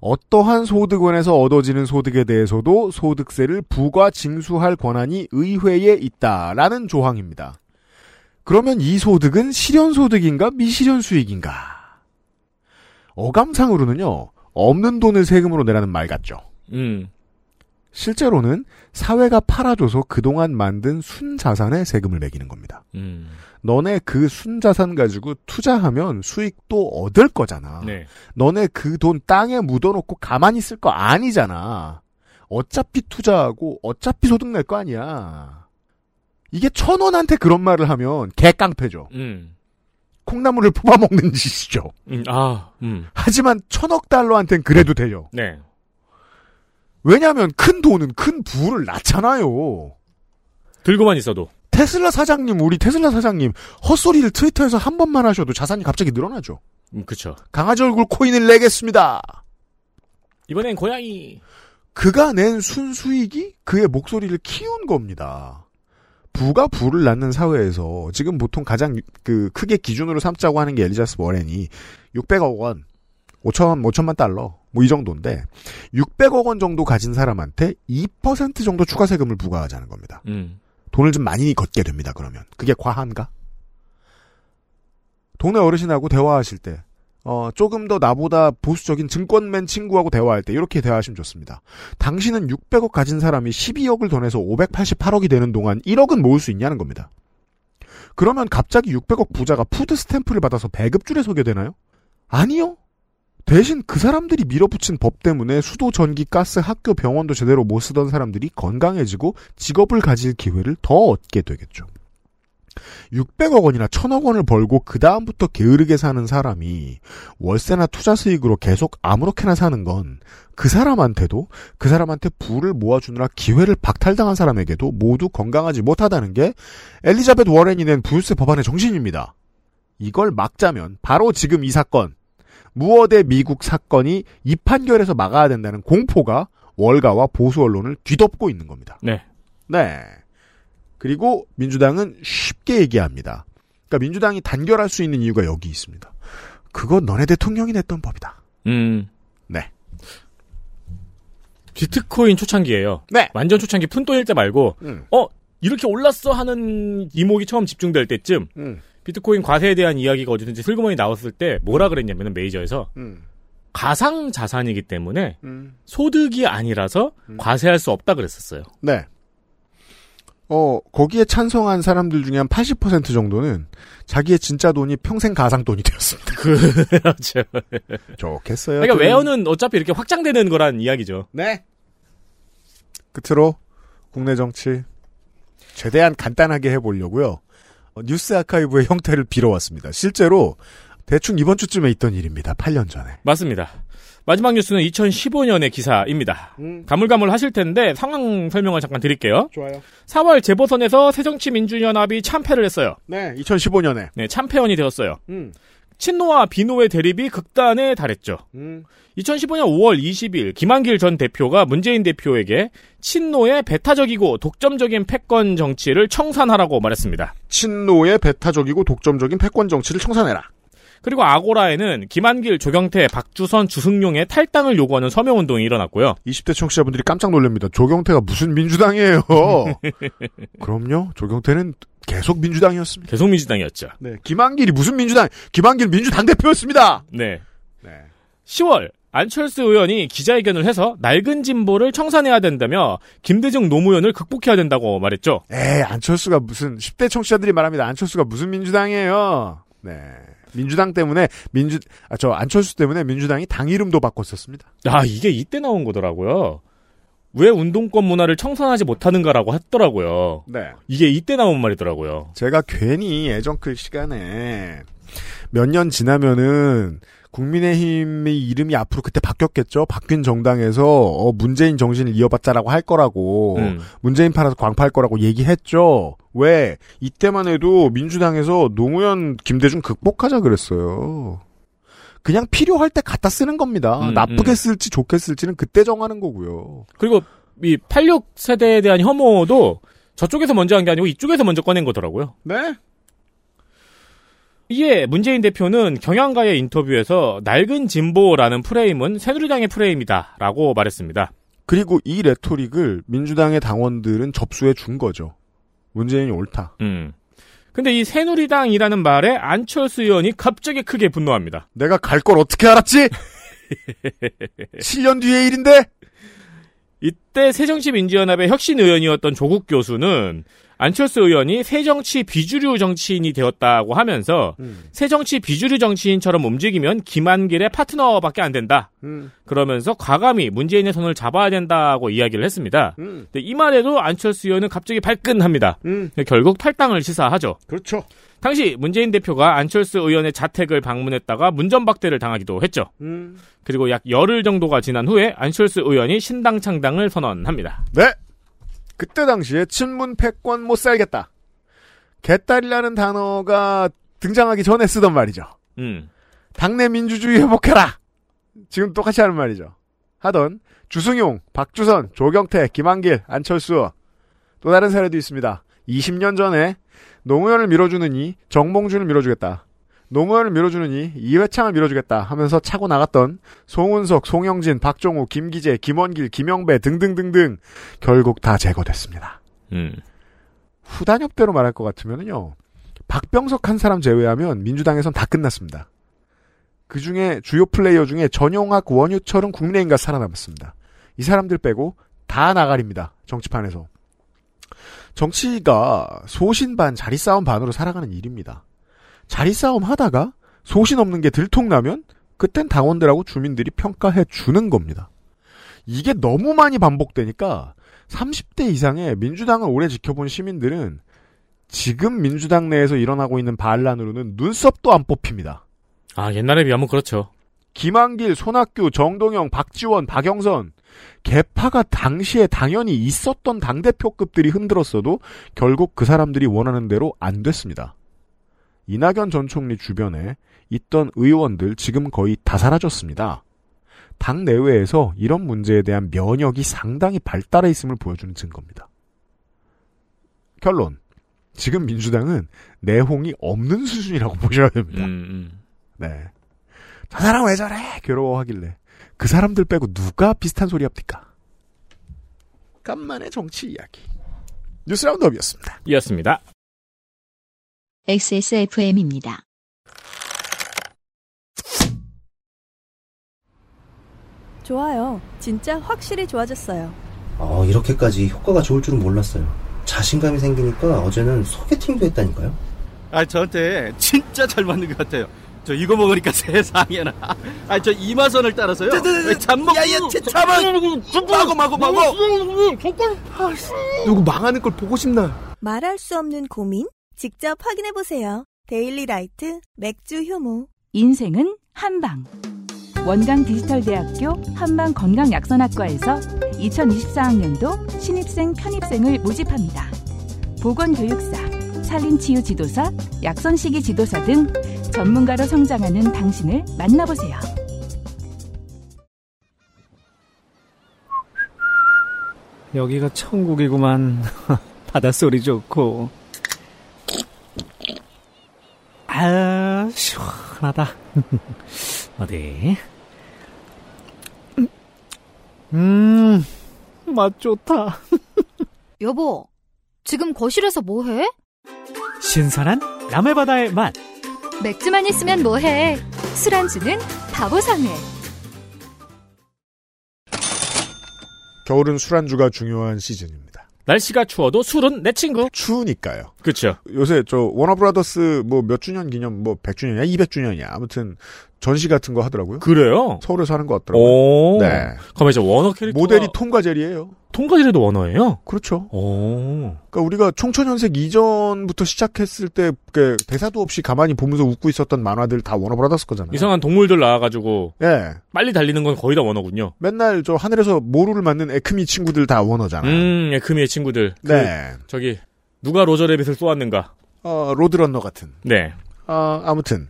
어떠한 소득원에서 얻어지는 소득에 대해서도 소득세를 부과 징수할 권한이 의회에 있다라는 조항입니다. 그러면 이 소득은 실현소득인가 미실현수익인가? 어감상으로는요, 없는 돈을 세금으로 내라는 말 같죠. 음. 실제로는 사회가 팔아줘서 그동안 만든 순자산에 세금을 매기는 겁니다. 음. 너네 그 순자산 가지고 투자하면 수익도 얻을 거잖아. 네. 너네 그 돈 땅에 묻어놓고 가만히 있을 거 아니잖아. 어차피 투자하고 어차피 소득 낼 거 아니야. 이게 천 원한테 그런 말을 하면 개깡패죠. 음. 콩나물을 뽑아먹는 짓이죠. 음. 아, 음. 하지만 천억 달러한텐 그래도 돼요. 네. 왜냐하면 큰 돈은 큰 부를 낳잖아요. 들고만 있어도. 테슬라 사장님, 우리 테슬라 사장님 헛소리를 트위터에서 한 번만 하셔도 자산이 갑자기 늘어나죠. 음, 그쵸. 강아지 얼굴 코인을 내겠습니다. 이번엔 고양이. 그가 낸 순수익이 그의 목소리를 키운 겁니다. 부가 부를 낳는 사회에서 지금 보통 가장 유- 그 크게 기준으로 삼자고 하는 게 엘리자스 워렌이 600억 원, 5천 5천만 달러 뭐 이 정도인데 600억 원 정도 가진 사람한테 2% 정도 추가 세금을 부과하자는 겁니다. 음. 돈을 좀 많이 걷게 됩니다. 그러면 그게 과한가? 동네 어르신하고 대화하실 때 어, 조금 더 나보다 보수적인 증권맨 친구하고 대화할 때 이렇게 대화하시면 좋습니다. 당신은 600억 가진 사람이 12억을 더 내서 588억이 되는 동안 1억은 모을 수 있냐는 겁니다. 그러면 갑자기 600억 부자가 food stamp를 받아서 배급줄에 서게 되나요? 아니요. 대신 그 사람들이 밀어붙인 법 때문에 수도, 전기, 가스, 학교, 병원도 제대로 못 쓰던 사람들이 건강해지고 직업을 가질 기회를 더 얻게 되겠죠. 600억 원이나 1000억 원을 벌고 그 다음부터 게으르게 사는 사람이 월세나 투자 수익으로 계속 아무렇게나 사는 건 그 사람한테도 그 사람한테 부를 모아주느라 기회를 박탈당한 사람에게도 모두 건강하지 못하다는 게 엘리자베트 워렌이 낸 부유세 법안의 정신입니다. 이걸 막자면 바로 지금 이 사건 무어대 미국 사건이 이 판결에서 막아야 된다는 공포가 월가와 보수 언론을 뒤덮고 있는 겁니다. 네. 네. 그리고 민주당은 쉽게 얘기합니다. 그러니까 민주당이 단결할 수 있는 이유가 여기 있습니다. 그건 너네 대통령이 냈던 법이다. 음. 네. 비트코인 초창기예요. 네. 완전 초창기 푼돈일 때 말고 음. 어 이렇게 올랐어 하는 이목이 처음 집중될 때쯤 음. 비트코인 과세에 대한 이야기가 어디든지 슬그머니 나왔을 때 뭐라 그랬냐면은 메이저에서 음. 가상 자산이기 때문에 음. 소득이 아니라서 과세할 수 없다 그랬었어요. 네. 어, 거기에 찬성한 사람들 중에 한 80% 정도는 자기의 진짜 돈이 평생 가상 돈이 되었습니다. [LAUGHS] 그렇죠. 좋겠어요. 그러니까 좀. 외어는 어차피 이렇게 확장되는 거란 이야기죠. 네. 끝으로 국내 정치 최대한 간단하게 해보려고요. 어, 뉴스 아카이브의 형태를 빌어왔습니다. 실제로 대충 이번 주쯤에 있던 일입니다. 8년 전에. 맞습니다. 마지막 뉴스는 2015년의 기사입니다. 가물가물 하실 텐데 상황 설명을 잠깐 드릴게요. 좋아요. 4월 재보선에서 새정치민주연합이 참패를 했어요. 네, 2015년에. 네, 참패원이 되었어요. 음. 친노와 비노의 대립이 극단에 달했죠. 음. 2015년 5월 20일 김한길 전 대표가 문재인 대표에게 친노의 배타적이고 독점적인 패권 정치를 청산하라고 말했습니다. 친노의 배타적이고 독점적인 패권 정치를 청산해라. 그리고 아고라에는 김한길, 조경태, 박주선, 주승용의 탈당을 요구하는 서명운동이 일어났고요. 20대 청취자분들이 깜짝 놀랍니다. 조경태가 무슨 민주당이에요? [LAUGHS] 그럼요. 조경태는 계속 민주당이었습니다. 계속 민주당이었죠. 네, 김한길이 무슨 민주당? 김한길 민주당 대표였습니다. 네. 네. 10월 안철수 의원이 기자회견을 해서 낡은 진보를 청산해야 된다며 김대중 노무현을 극복해야 된다고 말했죠. 에이, 안철수가 무슨 10대 청취자들이 말합니다. 안철수가 무슨 민주당이에요? 네. 민주당 때문에 민주 아, 저 안철수 때문에 민주당이 당 이름도 바꿨었습니다. 아, 이게 이때 나온 거더라고요. 왜 운동권 문화를 청산하지 못하는가라고 했더라고요. 네. 이게 이때 나온 말이더라고요. 제가 괜히 예전클 시간에 몇 년 지나면은 국민의힘의 이름이 앞으로 그때 바뀌었겠죠. 바뀐 정당에서 어, 문재인 정신을 이어받자라고 할 거라고 음. 문재인 팔아서 광파할 거라고 얘기했죠. 왜 이때만 해도 민주당에서 노무현 김대중 극복하자 그랬어요. 그냥 필요할 때 갖다 쓰는 겁니다. 음, 나쁘게 음. 쓸지 좋게 쓸지는 그때 정하는 거고요. 그리고 이 86 세대에 대한 혐오도 저쪽에서 먼저 한 게 아니고 이쪽에서 먼저 꺼낸 거더라고요. 네? 이에 문재인 대표는 경향가의 인터뷰에서 낡은 진보라는 프레임은 새누리당의 프레임이다 라고 말했습니다. 그리고 이 레토릭을 민주당의 당원들은 접수해 준 거죠. 문재인이 옳다. 음. 근데 이 새누리당이라는 말에 안철수 의원이 갑자기 크게 분노합니다. 내가 갈 걸 어떻게 알았지? [LAUGHS] 7년 뒤의 일인데? 이때 새정치민주연합의 혁신 의원이었던 조국 교수는 안철수 의원이 새정치 비주류 정치인이 되었다고 하면서 음. 새정치 비주류 정치인처럼 움직이면 김한길의 파트너밖에 안 된다. 음. 그러면서 과감히 문재인의 손을 잡아야 된다고 이야기를 했습니다. 음. 근데 이 말에도 안철수 의원은 갑자기 발끈합니다. 음. 결국 탈당을 시사하죠. 그렇죠. 당시 문재인 대표가 안철수 의원의 자택을 방문했다가 문전박대를 당하기도 했죠. 음. 그리고 약 열흘 정도가 지난 후에 안철수 의원이 신당 창당을 선언합니다. 네. 그때 당시에 친문 패권 못 살겠다. 개딸이라는 단어가 등장하기 전에 쓰던 말이죠. 음. 당내 민주주의 회복해라. 지금 똑같이 하는 말이죠. 하던 주승용, 박주선, 조경태, 김한길, 안철수. 또 다른 사례도 있습니다. 20년 전에 노무현을 밀어주느니 정몽준을 밀어주겠다. 노무현을 밀어주느니 이회창을 밀어주겠다 하면서 차고 나갔던 송은석, 송영진, 박종우, 김기재, 김원길, 김영배 등등등등 결국 다 제거됐습니다. 음. 후단협대로 말할 것 같으면요. 박병석 한 사람 제외하면 민주당에선 다 끝났습니다. 그 중에 주요 플레이어 중에 전용학 원유철은 국민의힘과 살아남았습니다. 이 사람들 빼고 다 나가립니다. 정치판에서. 정치가 소신 반 자리 싸움 반으로 살아가는 일입니다. 자리 싸움 하다가 소신 없는 게 들통나면 그땐 당원들하고 주민들이 평가해 주는 겁니다. 이게 너무 많이 반복되니까 30대 이상의 민주당을 오래 지켜본 시민들은 지금 민주당 내에서 일어나고 있는 반란으로는 눈썹도 안 뽑힙니다. 아, 옛날에 비하면 그렇죠. 김한길, 손학규, 정동영, 박지원, 박영선 개파가 당시에 당연히 있었던 당대표급들이 흔들었어도 결국 그 사람들이 원하는 대로 안 됐습니다. 이낙연 전 총리 주변에 있던 의원들 지금 거의 다 사라졌습니다. 당 내외에서 이런 문제에 대한 면역이 상당히 발달해 있음을 보여주는 증거입니다. 결론. 지금 민주당은 내홍이 없는 수준이라고 [LAUGHS] 보셔야 됩니다. 음, 음. 네. 저 사람 왜 저래? 괴로워하길래. 그 사람들 빼고 누가 비슷한 소리 합니까? 간만의 정치 이야기. 뉴스 라운드업이었습니다. 이었습니다. XSFM입니다. 좋아요. 진짜 확실히 좋아졌어요. 어, 이렇게까지 효과가 좋을 줄은 몰랐어요. 자신감이 생기니까 어제는 소개팅도 했다니까요. 아, 저한테 진짜 잘 맞는 것 같아요. 저 이거 먹으니까 [LAUGHS] 세상에나. 아, 저 이마선을 따라서요. 잠먹. 야야, 잠깐. 마고 마고 마고. 누구 망하는 걸 보고 싶나? 말할 수 없는 고민? 직접 확인해 보세요. 데일리 라이트 맥주 효모. 인생은 한방. 원광 디지털대학교 한방 건강약선학과에서 2024학년도 신입생 편입생을 모집합니다. 보건교육사, 산림치유 지도사, 약선시기 지도사 등 전문가로 성장하는 당신을 만나보세요. 여기가 천국이구만. [LAUGHS] 바닷소리 좋고. 아, 시원하다. [LAUGHS] 어디? 음, 맛 좋다. [LAUGHS] 여보, 지금 거실에서 뭐 해? 신선한 남해바다의 맛. 맥주만 있으면 뭐해? 술안주는 바보상회. 겨울은 술안주가 중요한 시즌입니다. 날씨가 추워도 술은 내 친구. 추우니까요. 그렇죠. 요새 저 워너브라더스 뭐 몇 주년 기념 뭐 100주년이야 200주년이야 아무튼 전시 같은 거 하더라고요. 그래요? 서울에서 하는 것 같더라고요. 오. 네. 그럼 이제 워너 캐릭터 모델이 톰과 제리예요. 톰과 제리도 워너예요? 그렇죠. 오. 그러니까 우리가 총천연색 이전부터 시작했을 때그 대사도 없이 가만히 보면서 웃고 있었던 만화들 다 워너브라더스 거잖아요. 이상한 동물들 나와가지고 예. 빨리 달리는 건 거의 다 워너군요. 맨날 저 하늘에서 모루를 맞는 애크미 친구들 다 워너잖아요. 음, 애크미의 친구들. 그, 네. 저기 누가 로저 레빗을 쏘았는가? 어, 로드런너 같은. 네. 어, 아무튼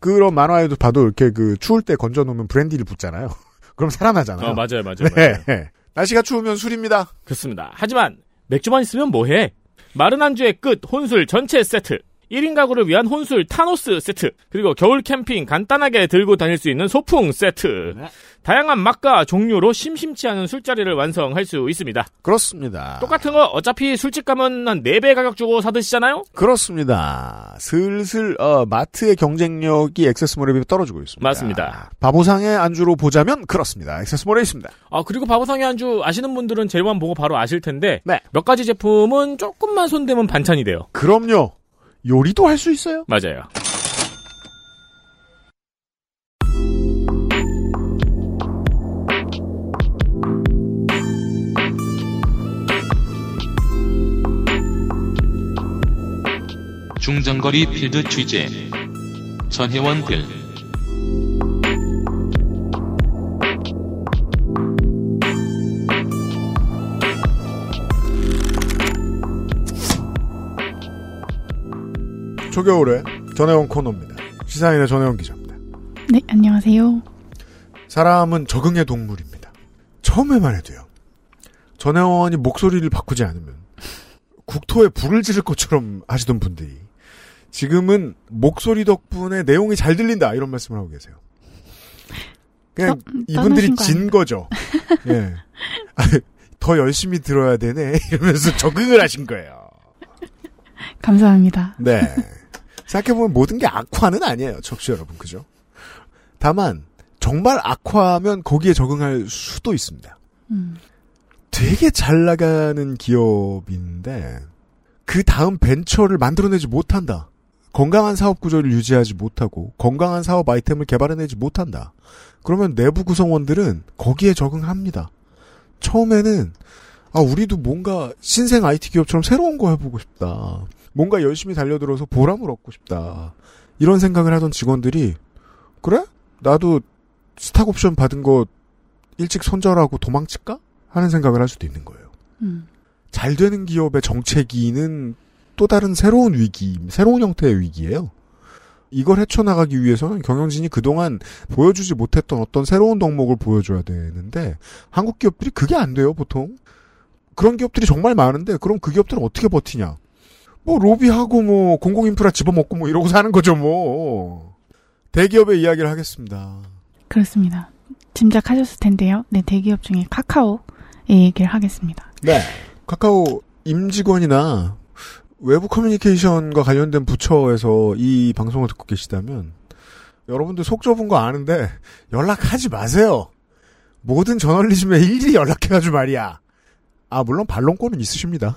그런 만화에도 봐도 이렇게 그 추울 때 건져 놓으면 브랜디를 붓잖아요. [LAUGHS] 그럼 살아나잖아요. 어, 맞아요, 맞아요, 네. 맞아요. 날씨가 추우면 술입니다. 그렇습니다. 하지만 맥주만 있으면 뭐해? 마른 안주의 끝 혼술 전체 세트. 1인 가구를 위한 혼술 타노스 세트. 그리고 겨울 캠핑 간단하게 들고 다닐 수 있는 소풍 세트. 다양한 맛과 종류로 심심치 않은 술자리를 완성할 수 있습니다. 그렇습니다. 똑같은 거 어차피 술집 가면 한 4배 가격 주고 사드시잖아요? 그렇습니다. 슬슬 어, 마트의 경쟁력이 액세스몰에 비해 떨어지고 있습니다. 맞습니다. 바보상의 안주로 보자면 그렇습니다. 액세스몰에 있습니다. 아, 그리고 바보상의 안주 아시는 분들은 재료만 보고 바로 아실 텐데 네. 몇 가지 제품은 조금만 손대면 반찬이 돼요. 그럼요. 요리도 할 수 있어요. 맞아요. 중장거리 필드 취재 전혜원 글 초겨울에 전혜원 코너입니다. 시사인의 전혜원 기자입니다. 네, 안녕하세요. 사람은 적응의 동물입니다. 처음에만 해도요. 전혜원이 목소리를 바꾸지 않으면 국토에 불을 지를 것처럼 하시던 분들이 지금은 목소리 덕분에 내용이 잘 들린다 이런 말씀을 하고 계세요. 그냥 떠- 이분들이 떠나신 거 진? 거죠. 예. 아, 더 열심히 들어야 되네 [LAUGHS] 이러면서 적응을 하신 거예요. 감사합니다. 네. 생각해보면 모든 게 악화는 아니에요, 청취자 여러분, 그죠? 다만, 정말 악화하면 거기에 적응할 수도 있습니다. 음. 되게 잘 나가는 기업인데, 그 다음 벤처를 만들어내지 못한다. 건강한 사업 구조를 유지하지 못하고, 건강한 사업 아이템을 개발해내지 못한다. 그러면 내부 구성원들은 거기에 적응합니다. 처음에는, 아, 우리도 뭔가 신생 IT 기업처럼 새로운 거 해보고 싶다. 뭔가 열심히 달려들어서 보람을 얻고 싶다. 이런 생각을 하던 직원들이, 그래? 나도 스탁 옵션 받은 거 일찍 손절하고 도망칠까? 하는 생각을 할 수도 있는 거예요. 음. 잘 되는 기업의 정체기는 또 다른 새로운 위기, 새로운 형태의 위기예요. 이걸 헤쳐나가기 위해서는 경영진이 그동안 보여주지 못했던 어떤 새로운 덕목을 보여줘야 되는데 한국 기업들이 그게 안 돼요, 보통. 그런 기업들이 정말 많은데 그럼 그 기업들은 어떻게 버티냐? 뭐 로비하고 뭐 공공인프라 집어먹고 뭐 이러고 사는 거죠, 뭐. 대기업의 이야기를 하겠습니다. 그렇습니다. 짐작하셨을 텐데요. 네, 대기업 중에 카카오의 얘기를 하겠습니다. 네. 카카오 임직원이나 외부 커뮤니케이션과 관련된 부처에서 이 방송을 듣고 계시다면 여러분들 속 좁은 거 아는데 연락하지 마세요. 모든 저널리즘에 일일이 연락해가지고 말이야. 아 물론 반론권은 있으십니다.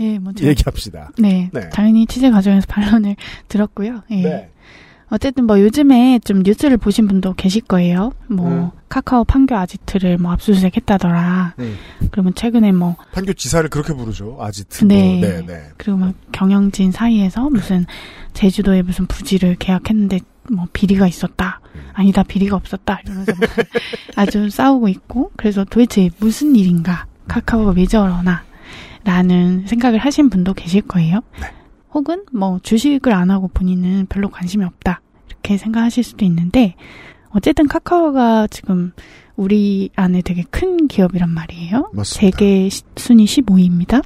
예, 뭐 저- 얘기합시다. 네, 네. 당연히 취재 과정에서 반론을 [LAUGHS] 들었고요. 예. 네. 어쨌든 뭐 요즘에 좀 뉴스를 보신 분도 계실 거예요. 뭐 음. 카카오 판교 아지트를 뭐 압수수색했다더라. 음. 그러면 최근에 뭐 판교 지사를 그렇게 부르죠. 아지트. 네. 뭐. 네, 네. 그리고 막 경영진 사이에서 무슨 제주도에 무슨 부지를 계약했는데 뭐 비리가 있었다. 아니다 비리가 없었다. 이러면서 막 [LAUGHS] 아주 싸우고 있고 그래서 도대체 무슨 일인가 카카오가 왜 저러나 라는 생각을 하신 분도 계실 거예요. 혹은 뭐 주식을 안 하고 본인은 별로 관심이 없다. 이렇게 생각하실 수도 있는데 어쨌든 카카오가 지금 우리 안에 되게 큰 기업이란 말이에요. 맞습니다. 세계 시- 순위 15위입니다.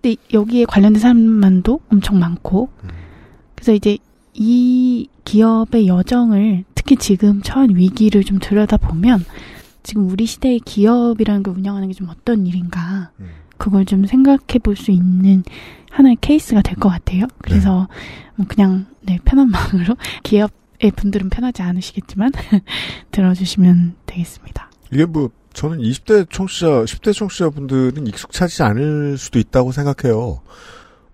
근데 여기에 관련된 사람만도 엄청 많고 그래서 이제 이 기업의 여정을 특히 지금 처한 위기를 좀 들여다보면 지금 우리 시대의 기업이라는 걸 운영하는 게 좀 어떤 일인가 그걸 좀 생각해 볼 수 있는 하나의 케이스가 될 것 같아요. 그래서 뭐 그냥 네, 편한 [LAUGHS] 마음으로 기업의 분들은 편하지 않으시겠지만 [LAUGHS] 들어주시면 되겠습니다. 이게 뭐 저는 20대 청취자, 10대 청취자분들은 익숙하지 않을 수도 있다고 생각해요.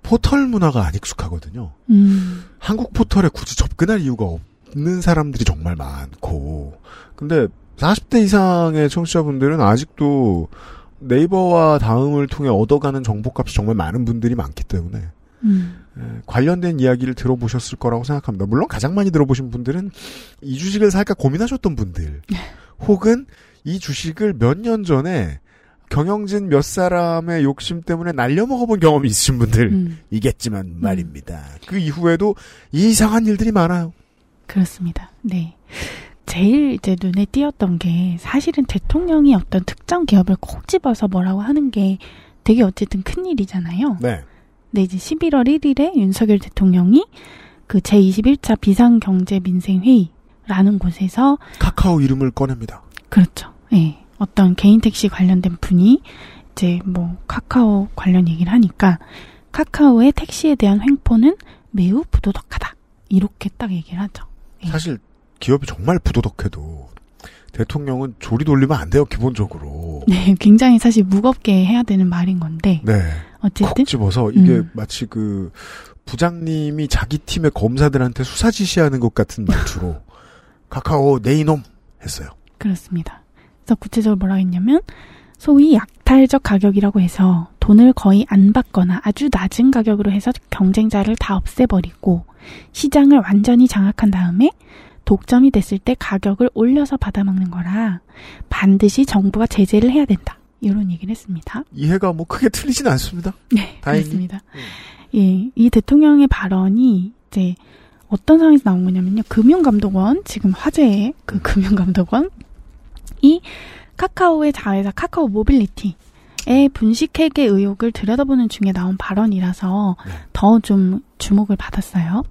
포털 문화가 안 익숙하거든요. 음. 한국 포털에 굳이 접근할 이유가 없는 사람들이 정말 많고. 근데 40대 이상의 청취자분들은 아직도 네이버와 다음을 통해 얻어가는 정보값이 정말 많은 분들이 많기 때문에 음. 예, 관련된 이야기를 들어보셨을 거라고 생각합니다. 물론 가장 많이 들어보신 분들은 이 주식을 살까 고민하셨던 분들, 혹은 이 주식을 몇 년 전에 경영진 몇 사람의 욕심 때문에 날려먹어본 경험이 있으신 분들이겠지만 말입니다. 그 이후에도 이상한 일들이 많아요. 그렇습니다. 네. 제일 이제 눈에 띄었던 게 사실은 대통령이 어떤 특정 기업을 콕 집어서 뭐라고 하는 게 되게 어쨌든 큰 일이잖아요. 네. 근데 이제 11월 1일에 윤석열 대통령이 그 제21차 비상경제민생회의라는 곳에서 카카오 이름을 꺼냅니다. 그렇죠. 예. 어떤 개인 택시 관련된 분이 이제 뭐 카카오 관련 얘기를 하니까 카카오의 택시에 대한 횡포는 매우 부도덕하다. 이렇게 딱 얘기를 하죠. 사실 기업이 정말 부도덕해도 대통령은 조리 돌리면 안 돼요, 기본적으로. [LAUGHS] 네, 굉장히 사실 무겁게 해야 되는 말인 건데. 네. 어쨌든 콕 집어서 이게 음. 마치 그 부장님이 자기 팀의 검사들한테 수사 지시하는 것 같은 말투로 [LAUGHS] 카카오 내 이놈 했어요. 그렇습니다. 그래서 구체적으로 뭐라고 했냐면 소위 약탈적 가격이라고 해서 돈을 거의 안 받거나 아주 낮은 가격으로 해서 경쟁자를 다 없애버리고 시장을 완전히 장악한 다음에 독점이 됐을 때 가격을 올려서 받아먹는 거라 반드시 정부가 제재를 해야 된다. 이런 얘기를 했습니다. 이해가 뭐 크게 틀리진 않습니다. 네, [LAUGHS] 다행히. 그렇습니다. 예, 이 대통령의 발언이 이제 어떤 상황에서 나온 거냐면요. 금융감독원, 지금 화제의 그 금융감독원, 이 카카오의 자회사 카카오 모빌리티 의 분식회계 의혹을 들여다보는 중에 나온 발언이라서 더좀 주목을 받았어요.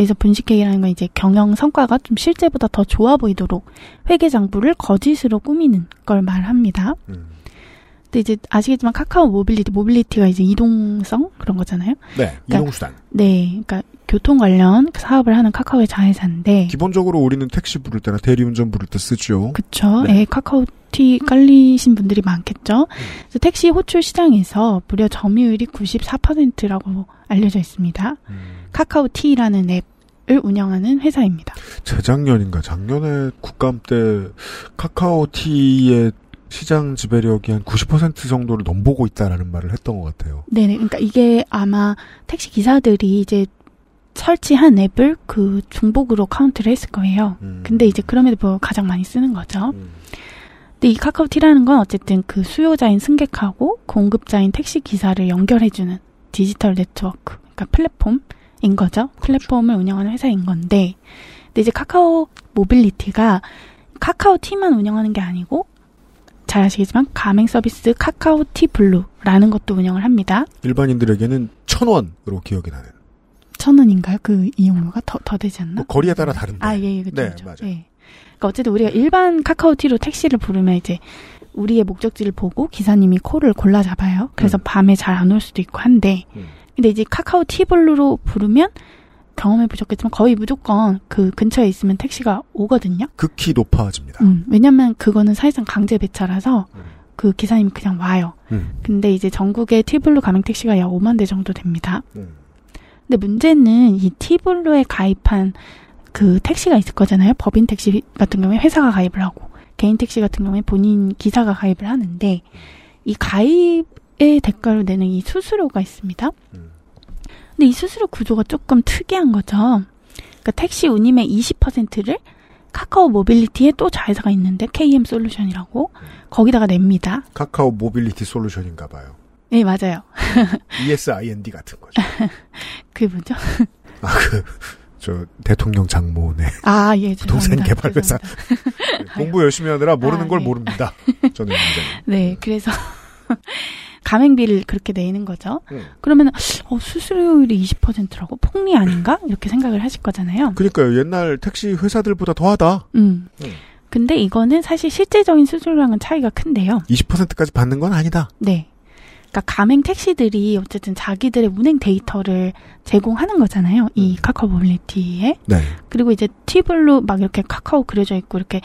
그래서 분식회계라는 건 이제 경영 성과가 좀 실제보다 더 좋아 보이도록 회계 장부를 거짓으로 꾸미는 걸 말합니다. 근데 이제 아시겠지만 카카오 모빌리티, 모빌리티가 이제 이동성 그런 거잖아요. 네, 이동수단. 네, 그러니까 교통 관련 사업을 하는 카카오의 자회사인데 기본적으로 우리는 택시 부를 때나 대리운전 부를 때 쓰죠. 그쵸. 네. 예, 카카오 티 깔리신 분들이 많겠죠. 그래서 택시 호출 시장에서 무려 점유율이 94%라고 알려져 있습니다. 카카오 티라는 앱을 운영하는 회사입니다. 재작년인가 작년에 국감 때 카카오티의 시장 지배력이 한 90% 정도를 넘보고 있다라는 말을 했던 것 같아요. 네네. 그러니까 이게 아마 택시 기사들이 이제 설치한 앱을 그 중복으로 카운트를 했을 거예요. 근데 이제 그럼에도 불구하고 가장 많이 쓰는 거죠. 근데 이 카카오T라는 건 어쨌든 그 수요자인 승객하고 공급자인 택시 기사를 연결해주는 디지털 네트워크, 그러니까 플랫폼 인 거죠. 플랫폼을 운영하는 회사인 건데, 근데 이제 카카오 모빌리티가 카카오 T만 운영하는 게 아니고 잘 아시겠지만 가맹 서비스 카카오 T 블루라는 것도 운영을 합니다. 일반인들에게는 천 원으로 기억이 나는. 천 원인가요? 그 이용료가 더, 더 되지 않나? 뭐 거리에 따라 다른데. 아, 예, 예, 그쵸, 네. 맞아요. 예. 그러니까 어쨌든 우리가 일반 카카오T로 택시를 부르면 이제 우리의 목적지를 보고 기사님이 콜을 골라 잡아요. 그래서 음. 밤에 잘 안 올 수도 있고 한데, 근데 이제 카카오 T 블루로 부르면 경험해 보셨겠지만 거의 무조건 그 근처에 있으면 택시가 오거든요. 극히 높아집니다. 음, 왜냐면 그거는 사실상 강제 배차라서 그 기사님이 그냥 와요. 음. 근데 이제 전국에 티블루 가맹 택시가 약 5만 대 정도 됩니다. 음. 근데 문제는 이 티블루에 가입한 그 택시가 있을 거잖아요. 법인 택시 같은 경우에 회사가 가입을 하고 개인 택시 같은 경우에 본인 기사가 가입을 하는데 이 가입의 대가로 내는 이 수수료가 있습니다. 근데 이 수수료 구조가 조금 특이한 거죠. 그러니까 택시 운임의 20%를 카카오 모빌리티에 또 자회사가 있는데 KM 솔루션이라고 거기다가 냅니다. 카카오 모빌리티 솔루션인가 봐요. 네, 맞아요. [LAUGHS] ESI&D 같은 거죠. [LAUGHS] 그게 뭐죠? 아, 그, 저, 대통령 장모네. 아, 예, 부동산 죄송합니다. 개발 회사. 공부 열심히 하느라 모르는 아, 걸 네. 모릅니다. 저는. 네, 그래서 [LAUGHS] 가맹비를 그렇게 내는 거죠. 음. 그러면 어, 수수료율이 20%라고 폭리 아닌가 이렇게 생각을 하실 거잖아요. 그러니까요. 옛날 택시 회사들보다 더하다. 음. 근데 이거는 사실 실제적인 수수료랑은 차이가 큰데요. 20%까지 받는 건 아니다. 네. 그러니까 가맹 택시들이 어쨌든 자기들의 운행 데이터를 제공하는 거잖아요. 이 카카오 모빌리티에. 네. 그리고 이제 T블루 막 이렇게 카카오 그려져 있고 이렇게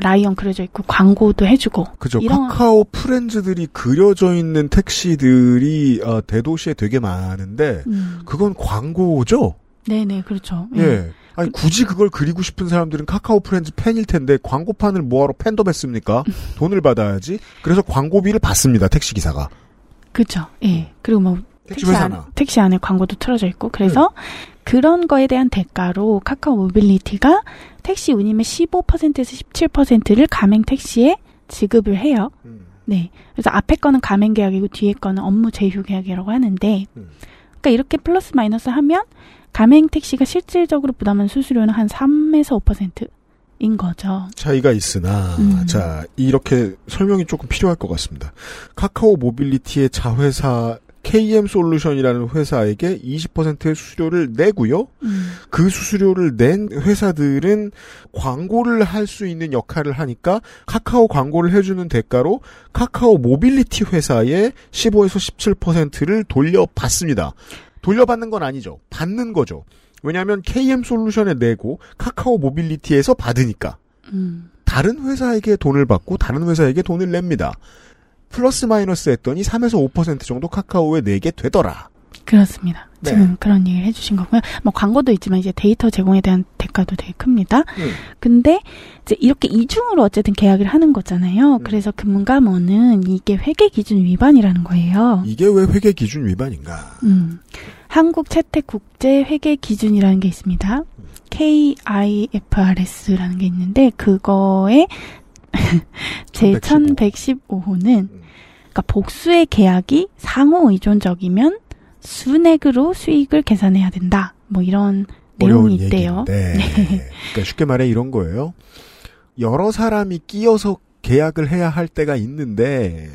라이언 그려져 있고 광고도 해주고. 그죠. 이런 카카오 프렌즈들이 그려져 있는 택시들이 어, 대도시에 되게 많은데 음. 그건 광고죠. 네네 그렇죠. 예. 아니 굳이 그걸 그리고 싶은 사람들은 카카오 프렌즈 팬일 텐데 광고판을 뭐하러 팬덤 했습니까? [LAUGHS] 돈을 받아야지. 그래서 광고비를 받습니다. 택시 기사가. 그죠. 예. 그리고 뭐 택시 회사나. 안, 택시 안에 광고도 틀어져 있고 그래서 그런 거에 대한 대가로 카카오 모빌리티가 택시 운임의 15%에서 17%를 가맹 택시에 지급을 해요. 네. 그래서 앞에 거는 가맹 계약이고 뒤에 거는 업무 제휴 계약이라고 하는데 그러니까 이렇게 플러스 마이너스 하면 가맹 택시가 실질적으로 부담한 수수료는 한 3에서 5%인 거죠. 차이가 있으나 음. 자 이렇게 설명이 조금 필요할 것 같습니다. 카카오 모빌리티의 자회사 KM 솔루션이라는 회사에게 20%의 수수료를 내고요. 그 수수료를 낸 회사들은 광고를 할 수 있는 역할을 하니까 카카오 광고를 해주는 대가로 카카오 모빌리티 회사에 15에서 17%를 돌려받습니다. 돌려받는 건 아니죠. 받는 거죠. 왜냐하면 KM 솔루션에 내고 카카오 모빌리티에서 받으니까. 음. 다른 회사에게 돈을 받고 다른 회사에게 돈을 냅니다. 플러스 마이너스 했더니 3에서 5% 정도 카카오에 내게 되더라. 그렇습니다. 네. 지금 그런 얘기를 해주신 거고요. 뭐 광고도 있지만 이제 데이터 제공에 대한 대가도 되게 큽니다. 근데 이제 이렇게 이중으로 어쨌든 계약을 하는 거잖아요. 그래서 금감원은 이게 회계 기준 위반이라는 거예요. 이게 왜 회계 기준 위반인가? 음. 한국 채택 국제 회계 기준이라는 게 있습니다. KIFRS라는 게 있는데 그거에 [LAUGHS] 제 1115호는 그러니까 복수의 계약이 상호 의존적이면 순액으로 수익을 계산해야 된다. 뭐 이런 내용이 있대요. 얘기인데. [LAUGHS] 그러니까 쉽게 말해 이런 거예요. 여러 사람이 끼어서 계약을 해야 할 때가 있는데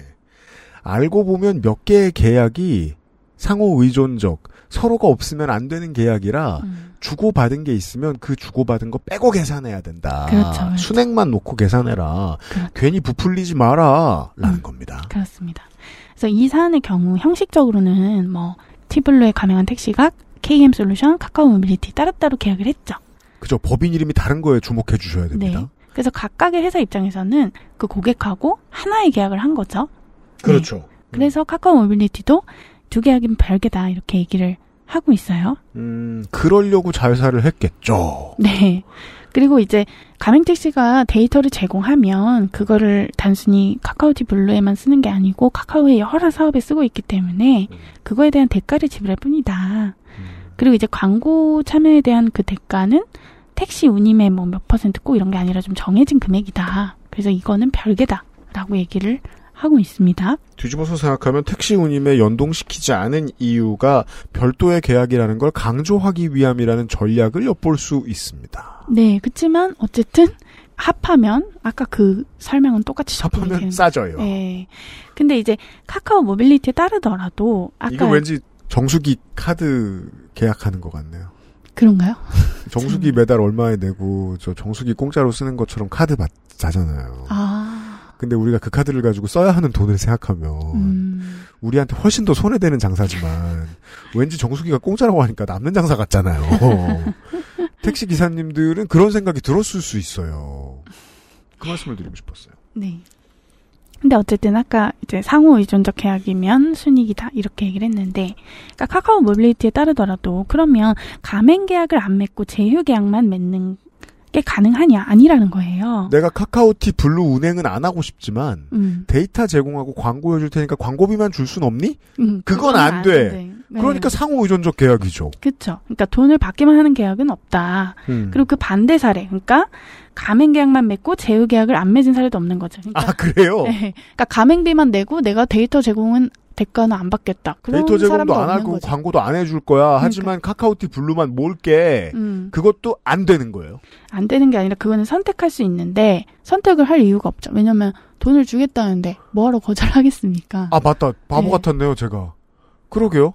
알고 보면 몇 개의 계약이 상호 의존적 서로가 없으면 안 되는 계약이라 음. 주고받은 게 있으면 그 주고받은 거 빼고 계산해야 된다. 그렇죠, 그렇죠. 순액만 놓고 계산해라. 괜히 부풀리지 마라. 라는 겁니다. 그렇습니다. 그래서 이 사안의 경우 형식적으로는 뭐 티블루에 가맹한 택시가 KM 솔루션, 카카오 모빌리티 따로따로 계약을 했죠. 그죠. 법인 이름이 다른 거에 주목해 주셔야 됩니다. 네. 그래서 각각의 회사 입장에서는 그 고객하고 하나의 계약을 한 거죠. 그렇죠. 그래서 카카오 모빌리티도 두 계약이면 별개다 이렇게 얘기를 하고 있어요. 음, 그러려고 자회사를 했겠죠. 네. 그리고 이제 가맹택시가 데이터를 제공하면 그거를 단순히 카카오T 블루에만 쓰는 게 아니고 카카오의 여러 사업에 쓰고 있기 때문에 그거에 대한 대가를 지불할 뿐이다. 그리고 이제 광고 참여에 대한 그 대가는 택시 운임의 뭐 몇 퍼센트 꼭 이런 게 아니라 좀 정해진 금액이다. 그래서 이거는 별개다라고 얘기를 하고 있습니다. 뒤집어서 생각하면 택시 운임에 연동시키지 않은 이유가 별도의 계약이라는 걸 강조하기 위함이라는 전략을 엿볼 수 있습니다. 네, 그렇지만 어쨌든 합하면 아까 그 설명은 똑같이 합하면 싸져요. 네. 근데 이제 카카오 모빌리티에 따르더라도 아까 이거 왠지 정수기 카드 계약하는 것 같네요. 그런가요? 정수기 [LAUGHS] 매달 얼마에 내고 저 정수기 공짜로 쓰는 것처럼 카드 받자잖아요. 아, 근데 우리가 그 카드를 가지고 써야 하는 돈을 생각하면 음. 우리한테 훨씬 더 손해되는 장사지만 왠지 정수기가 공짜라고 하니까 남는 장사 같잖아요. [LAUGHS] 택시 기사님들은 그런 생각이 들었을 수 있어요. 그 말씀을 드리고 싶었어요. 네. 근데 어쨌든 아까 이제 상호 의존적 계약이면 순이익이다 이렇게 얘기를 했는데, 그러니까 카카오 모빌리티에 따르더라도 그러면 가맹 계약을 안 맺고 제휴 계약만 맺는 게 가능하냐 아니라는 거예요. 내가 카카오T 블루 운행은 안 하고 싶지만 음. 데이터 제공하고 광고 해줄 테니까 광고비만 줄 순 없니? 음, 그건 그건 안 안 돼. 돼. 네. 그러니까 상호 의존적 계약이죠. 그렇죠. 그러니까 돈을 받기만 하는 계약은 없다. 음. 그리고 그 반대 사례, 그러니까 가맹 계약만 맺고 제휴 계약을 안 맺은 사례도 없는 거죠. 그러니까, 아 그래요? 네. 그러니까 가맹비만 내고 내가 데이터 제공은 대가는 안 받겠다. 데이터 제공도 안 하고 거죠. 광고도 안 해줄 거야. 하지만 카카오T 블루만 몰게 음. 그것도 안 되는 거예요. 안 되는 게 아니라 그거는 선택할 수 있는데 선택을 할 이유가 없죠. 왜냐면 돈을 주겠다는데 뭐하러 거절하겠습니까? 아 맞다 바보 네. 같았네요 제가. 그러게요.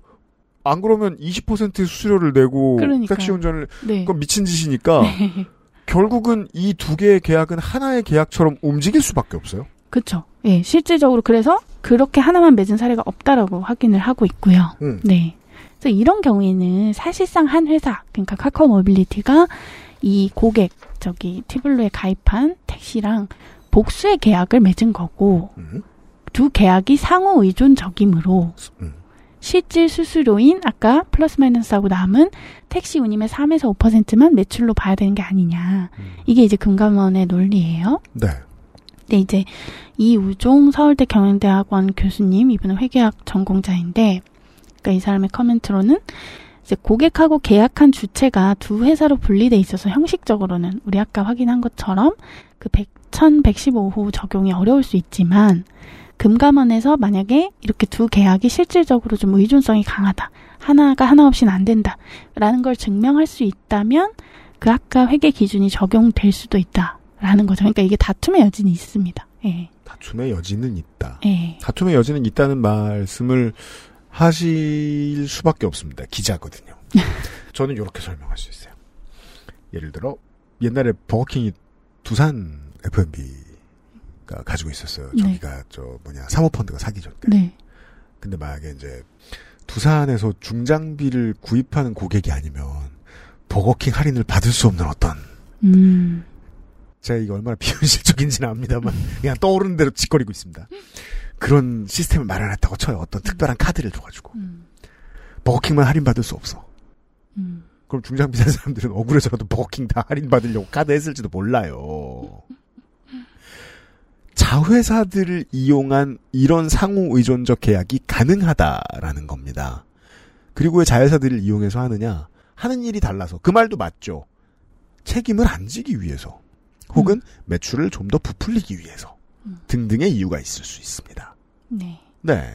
안 그러면 20% 수수료를 내고 그러니까요. 택시 운전을 네. 그건 미친 짓이니까 [LAUGHS] 네. 결국은 이 두 개의 계약은 하나의 계약처럼 움직일 수밖에 없어요. 그렇죠. 예, 실질적으로 그래서 그렇게 하나만 맺은 사례가 없다라고 확인을 하고 있고요. 음. 네. 그래서 이런 경우에는 사실상 한 회사, 그러니까 카카오 모빌리티가 이 고객, 저기 T블루에 가입한 택시랑 복수의 계약을 맺은 거고, 음. 두 계약이 상호 의존적이므로, 실질 수수료인 아까 플러스 마이너스하고 남은 택시 운임의 3에서 5%만 매출로 봐야 되는 게 아니냐. 이게 이제 금감원의 논리예요. 네. 근데 이제 이우종 서울대 경영대학원 교수님 이분은 회계학 전공자인데 그러니까 이 사람의 커멘트로는 이제 고객하고 계약한 주체가 두 회사로 분리돼 있어서 형식적으로는 우리 아까 확인한 것처럼 그 100, 1115호 적용이 어려울 수 있지만 금감원에서 만약에 이렇게 두 계약이 실질적으로 좀 의존성이 강하다. 하나가 하나 없이는 안 된다. 라는 걸 증명할 수 있다면 그 아까 회계 기준이 적용될 수도 있다. 라는 거죠. 그러니까 이게 다툼의 여지는 있습니다. 예. 다툼의 여지는 있다. 예. 다툼의 여지는 있다는 말씀을 하실 수밖에 없습니다. 기자거든요. [LAUGHS] 저는 이렇게 설명할 수 있어요. 예를 들어 옛날에 버거킹이 두산 F&B가 가지고 있었어요. 네. 저기가 저 뭐냐 사모펀드가 사기 전에. 네. 근데 만약에 이제 두산에서 중장비를 구입하는 고객이 아니면 버거킹 할인을 받을 수 없는 어떤 음. 제가 이게 얼마나 비현실적인지는 압니다만 그냥 떠오르는 대로 짓거리고 있습니다. 그런 시스템을 마련했다고 쳐요. 어떤 특별한 카드를 줘가지고 버거킹만 할인 받을 수 없어. 음. 그럼 중장비 산 사람들은 억울해서라도 버거킹 다 할인 받으려고 카드 했을지도 몰라요. 자회사들을 이용한 이런 상호 의존적 계약이 가능하다라는 겁니다. 그리고 왜 자회사들을 이용해서 하느냐? 하는 일이 달라서 그 말도 맞죠. 책임을 안 지기 위해서 혹은 매출을 좀 더 부풀리기 위해서 등등의 이유가 있을 수 있습니다. 네. 네.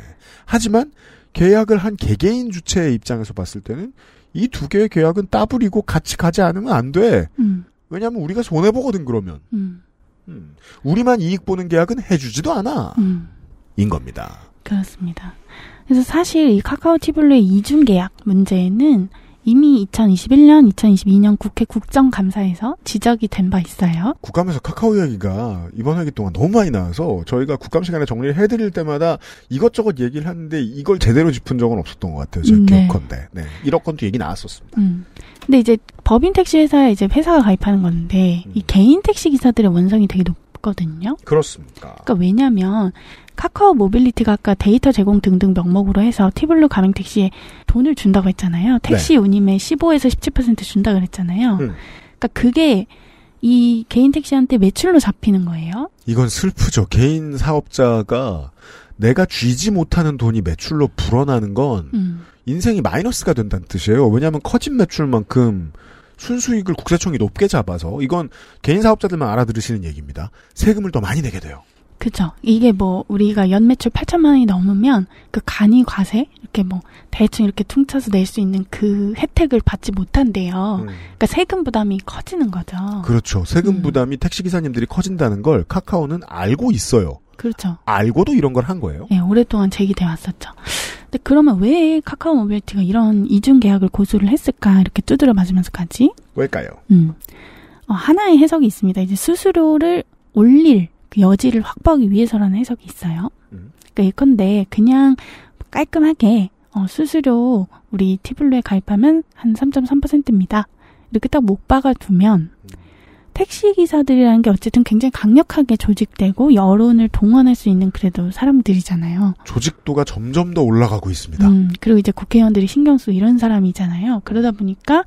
하지만 계약을 한 개개인 주체의 입장에서 봤을 때는 이 두 개의 계약은 따블이고 같이 가지 않으면 안 돼. 음. 왜냐하면 우리가 손해 보거든 그러면. 음. 음. 우리만 이익 보는 계약은 해주지도 않아. 음. 인 겁니다. 그렇습니다. 그래서 사실 이 카카오 티블루의 이중 계약 문제는 이미 2021년, 2022년 국회 국정감사에서 지적이 된 바 있어요. 국감에서 카카오 이야기가 이번 회기 동안 너무 많이 나와서 저희가 국감 시간에 정리를 해드릴 때마다 이것저것 얘기를 하는데 이걸 제대로 짚은 적은 없었던 것 같아요. 제가 음, 네. 기억컨대. 네. 1억 건도 얘기 나왔었습니다. 음. 근데 이제 법인 택시 회사에 이제 회사가 가입하는 건데 이 개인 택시 기사들의 원성이 되게 높거든요. 그렇습니까? 그러니까 왜냐면 카카오 모빌리티가 아까 데이터 제공 등등 명목으로 해서 티블루 가맹 택시에 돈을 준다고 했잖아요. 택시 운임의 15에서 17% 준다 그랬잖아요. 음. 그러니까 그게 이 개인 택시한테 매출로 잡히는 거예요. 이건 슬프죠. 개인 사업자가 내가 쥐지 못하는 돈이 매출로 불어나는 건 음. 인생이 마이너스가 된다는 뜻이에요. 왜냐하면 커진 매출만큼 순수익을 국세청이 높게 잡아서 이건 개인 사업자들만 알아들으시는 얘기입니다. 세금을 더 많이 내게 돼요. 그죠. 이게 뭐 우리가 연 매출 8천만 원이 넘으면 그 간이 과세 이렇게 뭐 대충 이렇게 퉁쳐서 낼 수 있는 그 혜택을 받지 못한대요. 그러니까 세금 부담이 커지는 거죠. 그렇죠. 세금 부담이 택시 기사님들이 커진다는 걸 카카오는 알고 있어요. 그렇죠. 알고도 이런 걸 한 거예요. 예, 오랫동안 제기돼 왔었죠. 근데 그러면 왜 카카오 모빌리티가 이런 이중 계약을 고수를 했을까 이렇게 두드려 맞으면서까지? 왜일까요? 음. 어, 하나의 해석이 있습니다. 이제 수수료를 올릴 그 여지를 확보하기 위해서라는 해석이 있어요. 그러니까 예컨대 그냥 깔끔하게 어, 수수료 우리 티블루에 가입하면 한 3.3%입니다. 이렇게 딱 못 박아 두면 택시 기사들이라는 게 어쨌든 굉장히 강력하게 조직되고 여론을 동원할 수 있는 그래도 사람들이잖아요. 조직도가 점점 더 올라가고 있습니다. 음, 그리고 이제 국회의원들이 신경 쓰고 이런 사람이잖아요. 그러다 보니까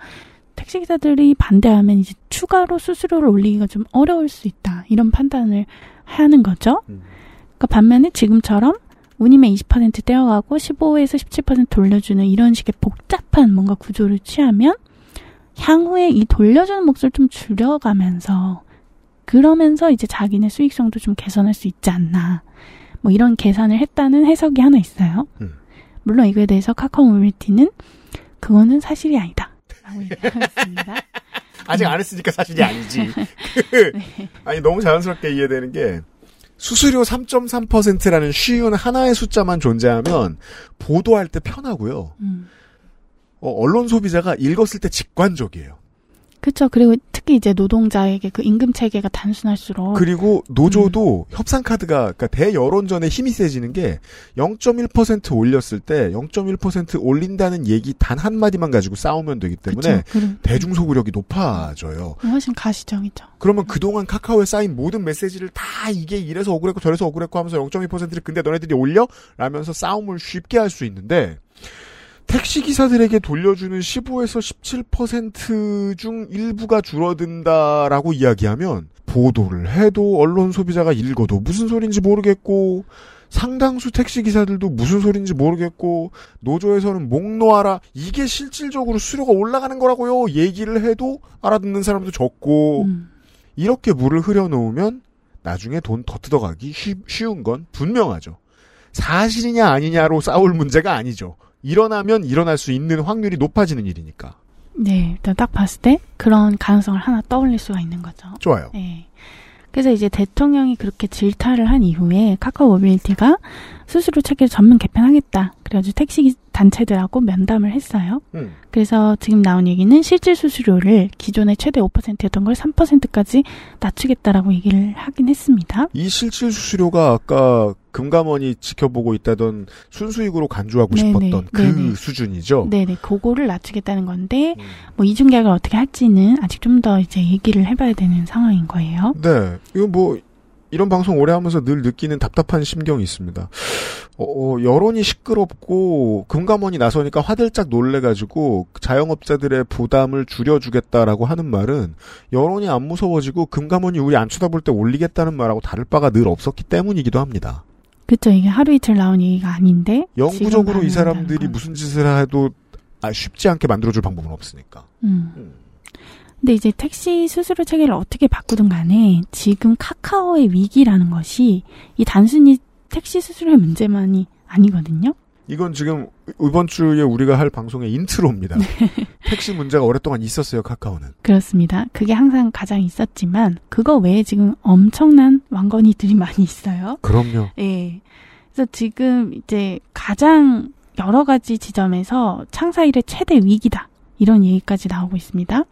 택시 기사들이 반대하면 이제 추가로 수수료를 올리기가 좀 어려울 수 있다. 이런 판단을 하는 거죠. 그러니까 반면에 지금처럼 운임의 20% 떼어가고 15에서 17% 돌려주는 이런 식의 복잡한 뭔가 구조를 취하면 향후에 이 돌려주는 몫을 좀 줄여가면서 그러면서 이제 자기네 수익성도 좀 개선할 수 있지 않나. 뭐 이런 계산을 했다는 해석이 하나 있어요. 물론 이거에 대해서 카카오 모빌리티는 그거는 사실이 아니다. 라고 [LAUGHS] 얘기하였습니다. 아직 안 했으니까 사실이 아니지. [LAUGHS] 그, 아니 너무 자연스럽게 이해되는 게 수수료 3.3%라는 쉬운 하나의 숫자만 존재하면 보도할 때 편하고요. 음. 어, 언론 소비자가 읽었을 때 직관적이에요. 그렇죠. 그리고 특히 이제 노동자에게 그 임금 체계가 단순할수록 그리고 노조도 협상 카드가 그러니까 대여론전에 힘이 세지는 게 0.1% 올렸을 때 0.1% 올린다는 얘기 단 한 마디만 가지고 싸우면 되기 때문에 그쵸. 대중 소구력이 높아져요. 훨씬 가시적이죠. 그러면 그동안 카카오에 쌓인 모든 메시지를 다 이게 이래서 억울했고 저래서 억울했고 하면서 0.2%를 근데 너네들이 올려? 라면서 싸움을 쉽게 할 수 있는데 택시기사들에게 돌려주는 15에서 17%중 일부가 줄어든다라고 이야기하면 보도를 해도 언론 소비자가 읽어도 무슨 소린지 모르겠고 상당수 택시기사들도 무슨 소린지 모르겠고 노조에서는 목 놓아라 이게 실질적으로 수료가 올라가는 거라고요 얘기를 해도 알아듣는 사람도 적고 이렇게 물을 흐려놓으면 나중에 돈 더 뜯어가기 쉬, 쉬운 건 분명하죠. 사실이냐 아니냐로 싸울 문제가 아니죠. 일어나면 일어날 수 있는 확률이 높아지는 일이니까. 네, 일단 딱 봤을 때 그런 가능성을 하나 떠올릴 수가 있는 거죠. 좋아요. 네. 그래서 이제 대통령이 그렇게 질타를 한 이후에 카카오 모빌리티가 수수료 체계를 전면 개편하겠다. 그래가지고 택시 단체들하고 면담을 했어요. 음. 그래서 지금 나온 얘기는 실질 수수료를 기존의 최대 5%였던 걸 3%까지 낮추겠다라고 얘기를 하긴 했습니다. 이 실질 수수료가 아까 금감원이 지켜보고 있다던 순수익으로 간주하고 네네, 싶었던 그 네네. 수준이죠. 네네, 그거를 낮추겠다는 건데, 뭐 이중 계약을 어떻게 할지는 아직 좀 더 이제 얘기를 해봐야 되는 상황인 거예요. 네. 이거 뭐, 이런 방송 오래 하면서 늘 느끼는 답답한 심경이 있습니다. 어, 어, 여론이 시끄럽고, 금감원이 나서니까 화들짝 놀래가지고, 자영업자들의 부담을 줄여주겠다라고 하는 말은, 여론이 안 무서워지고, 금감원이 우리 안 쳐다볼 때 올리겠다는 말하고 다를 바가 늘 없었기 때문이기도 합니다. 그쵸, 이게 하루 이틀 나온 얘기가 아닌데. 영구적으로 이 사람들이 무슨 짓을 해도, 아, 쉽지 않게 만들어줄 방법은 없으니까. 음. 근데 이제 택시 수수료 체계를 어떻게 바꾸든 간에 지금 카카오의 위기라는 것이 이 단순히 택시 수수료의 문제만이 아니거든요. 이건 지금 이번 주에 우리가 할 방송의 intro입니다. 네. [LAUGHS] 택시 문제가 오랫동안 있었어요, 카카오는. 그렇습니다. 그게 항상 가장 있었지만 그거 외에 지금 엄청난 왕건이들이 많이 있어요. 그럼요. 예. 그래서 지금 이제 가장 여러 가지 지점에서 창사 일의 최대 위기다. 이런 얘기까지 나오고 있습니다.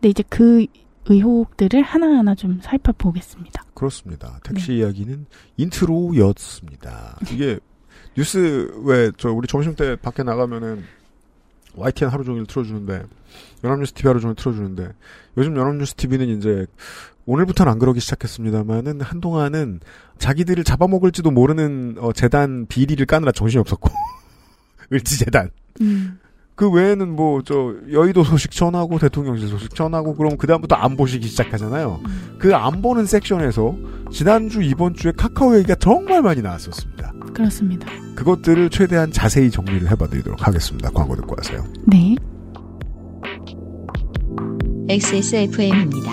근데 이제 그 의혹들을 하나하나 좀 살펴보겠습니다. 그렇습니다. 네. 택시 이야기는 인트로였습니다. 이게 뉴스 왜 저 우리 점심 때 밖에 나가면은 YTN 하루 종일 틀어주는데 연합뉴스 TV 하루 종일 틀어주는데 요즘 연합뉴스 TV는 이제 오늘부터는 안 그러기 시작했습니다만은 한동안은 자기들을 잡아먹을지도 모르는 어, 재단 비리를 까느라 정신이 없었고 [LAUGHS] 을지재단 음. 그 외에는 뭐 저 여의도 소식 전하고 대통령실 소식 전하고 그럼 그 다음부터 안 보시기 시작하잖아요. 그 안 보는 섹션에서 지난주 이번 주에 카카오 얘기가 정말 많이 나왔었습니다. 그렇습니다. 그것들을 최대한 자세히 정리를 해봐드리도록 하겠습니다. 광고 듣고 와서요. 네. XSFM입니다.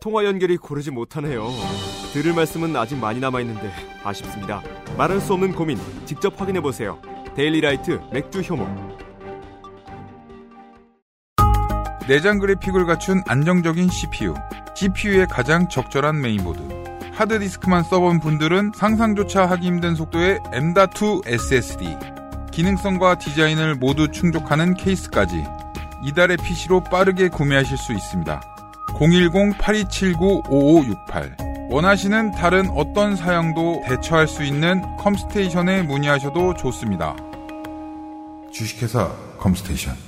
통화 연결이 고르지 못하네요. 들을 말씀은 아직 많이 남아 있는데 아쉽습니다. 말할 수 없는 고민 직접 확인해 보세요. 데일리라이트 맥주 효모. 내장 그래픽을 갖춘 안정적인 CPU, GPU의 가장 적절한 메인보드. 하드디스크만 써본 분들은 상상조차 하기 힘든 속도의 M.2 SSD. 기능성과 디자인을 모두 충족하는 케이스까지 이달의 PC로 빠르게 구매하실 수 있습니다. 010-8279-5568 원하시는 다른 어떤 사양도 대처할 수 있는 컴스테이션에 문의하셔도 좋습니다. 주식회사 컴스테이션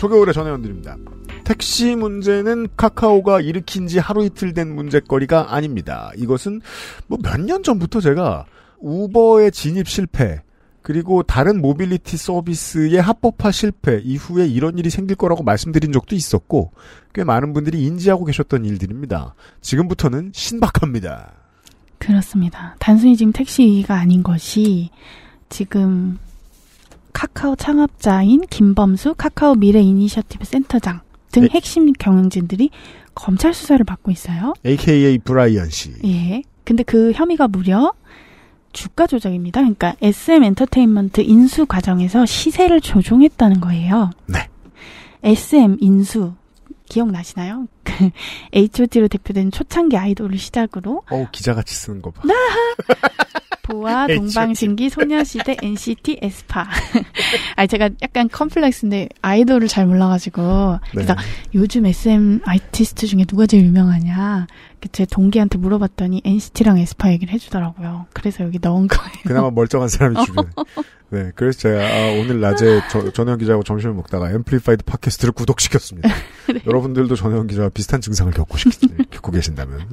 초겨울의 전혜원 드립니다. 택시 문제는 카카오가 일으킨 지 하루 이틀 된 문제거리가 아닙니다. 이것은 뭐 몇 년 전부터 제가 우버의 진입 실패, 그리고 다른 모빌리티 서비스의 합법화 실패 이후에 이런 일이 생길 거라고 말씀드린 적도 있었고, 꽤 많은 분들이 인지하고 계셨던 일들입니다. 지금부터는 신박합니다. 그렇습니다. 단순히 지금 택시 위기가 아닌 것이 지금 카카오 창업자인 김범수 카카오 미래 이니셔티브 센터장 등 네. 핵심 경영진들이 검찰 수사를 받고 있어요. AKA 브라이언 씨. 예. 근데 그 혐의가 무려 주가 조작입니다. 그러니까 SM 엔터테인먼트 인수 과정에서 시세를 조종했다는 거예요. 네. SM 인수 기억나시나요? 그 H.O.T로 대표된 초창기 아이돌을 시작으로 어우, 기자같이 쓰는 거 봐. [LAUGHS] 보아. 동방신기, 소녀시대, NCT, 에스파. [LAUGHS] 아니 제가 약간 컴플렉스인데 아이돌을 잘 몰라가지고 그래서 네. 요즘 SM 아티스트 중에 누가 제일 유명하냐? 그제 동기한테 물어봤더니 NCT랑 에스파 얘기를 해주더라고요. 그래서 여기 넣은 거예요. 그나마 멀쩡한 사람이 [LAUGHS] 주변에. 네, 그래서 제가 아, 오늘 낮에 저, 전혜원 기자하고 점심을 먹다가 앰플리파이드 팟캐스트를 구독시켰습니다. 여러분들도 전혜원 기자와 비슷한 증상을 겪고, 싶, [LAUGHS] 겪고 계신다면.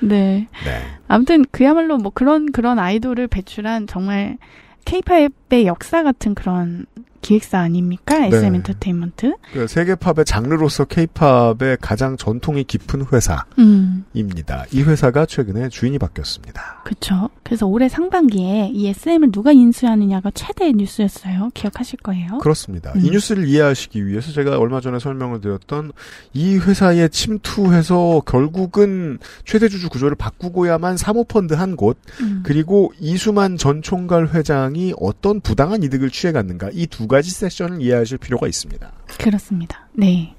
네. 네. 아무튼 그야말로 뭐 그런 그런 아이돌을 배출한 정말 K-팝의 역사 같은 그런 기획사 아닙니까? SM 네. 엔터테인먼트. 그 세계 팝의 장르로서 케이팝의 가장 전통이 깊은 음. 회사입니다. 이 회사가 최근에 주인이 바뀌었습니다. 그렇죠. 그래서 올해 상반기에 이 SM을 누가 인수하느냐가 최대 뉴스였어요. 기억하실 거예요. 그렇습니다. 음. 이 뉴스를 이해하시기 위해서 제가 얼마 전에 설명을 드렸던 이 회사에 침투해서 결국은 최대 주주 구조를 바꾸고야만 사모펀드 한 곳, 음. 그리고 이수만 전 총괄 회장이 어떤 부당한 이득을 취해갔는가 이두 가지 세션을 이해하실 필요가 있습니다. 그렇습니다. 네.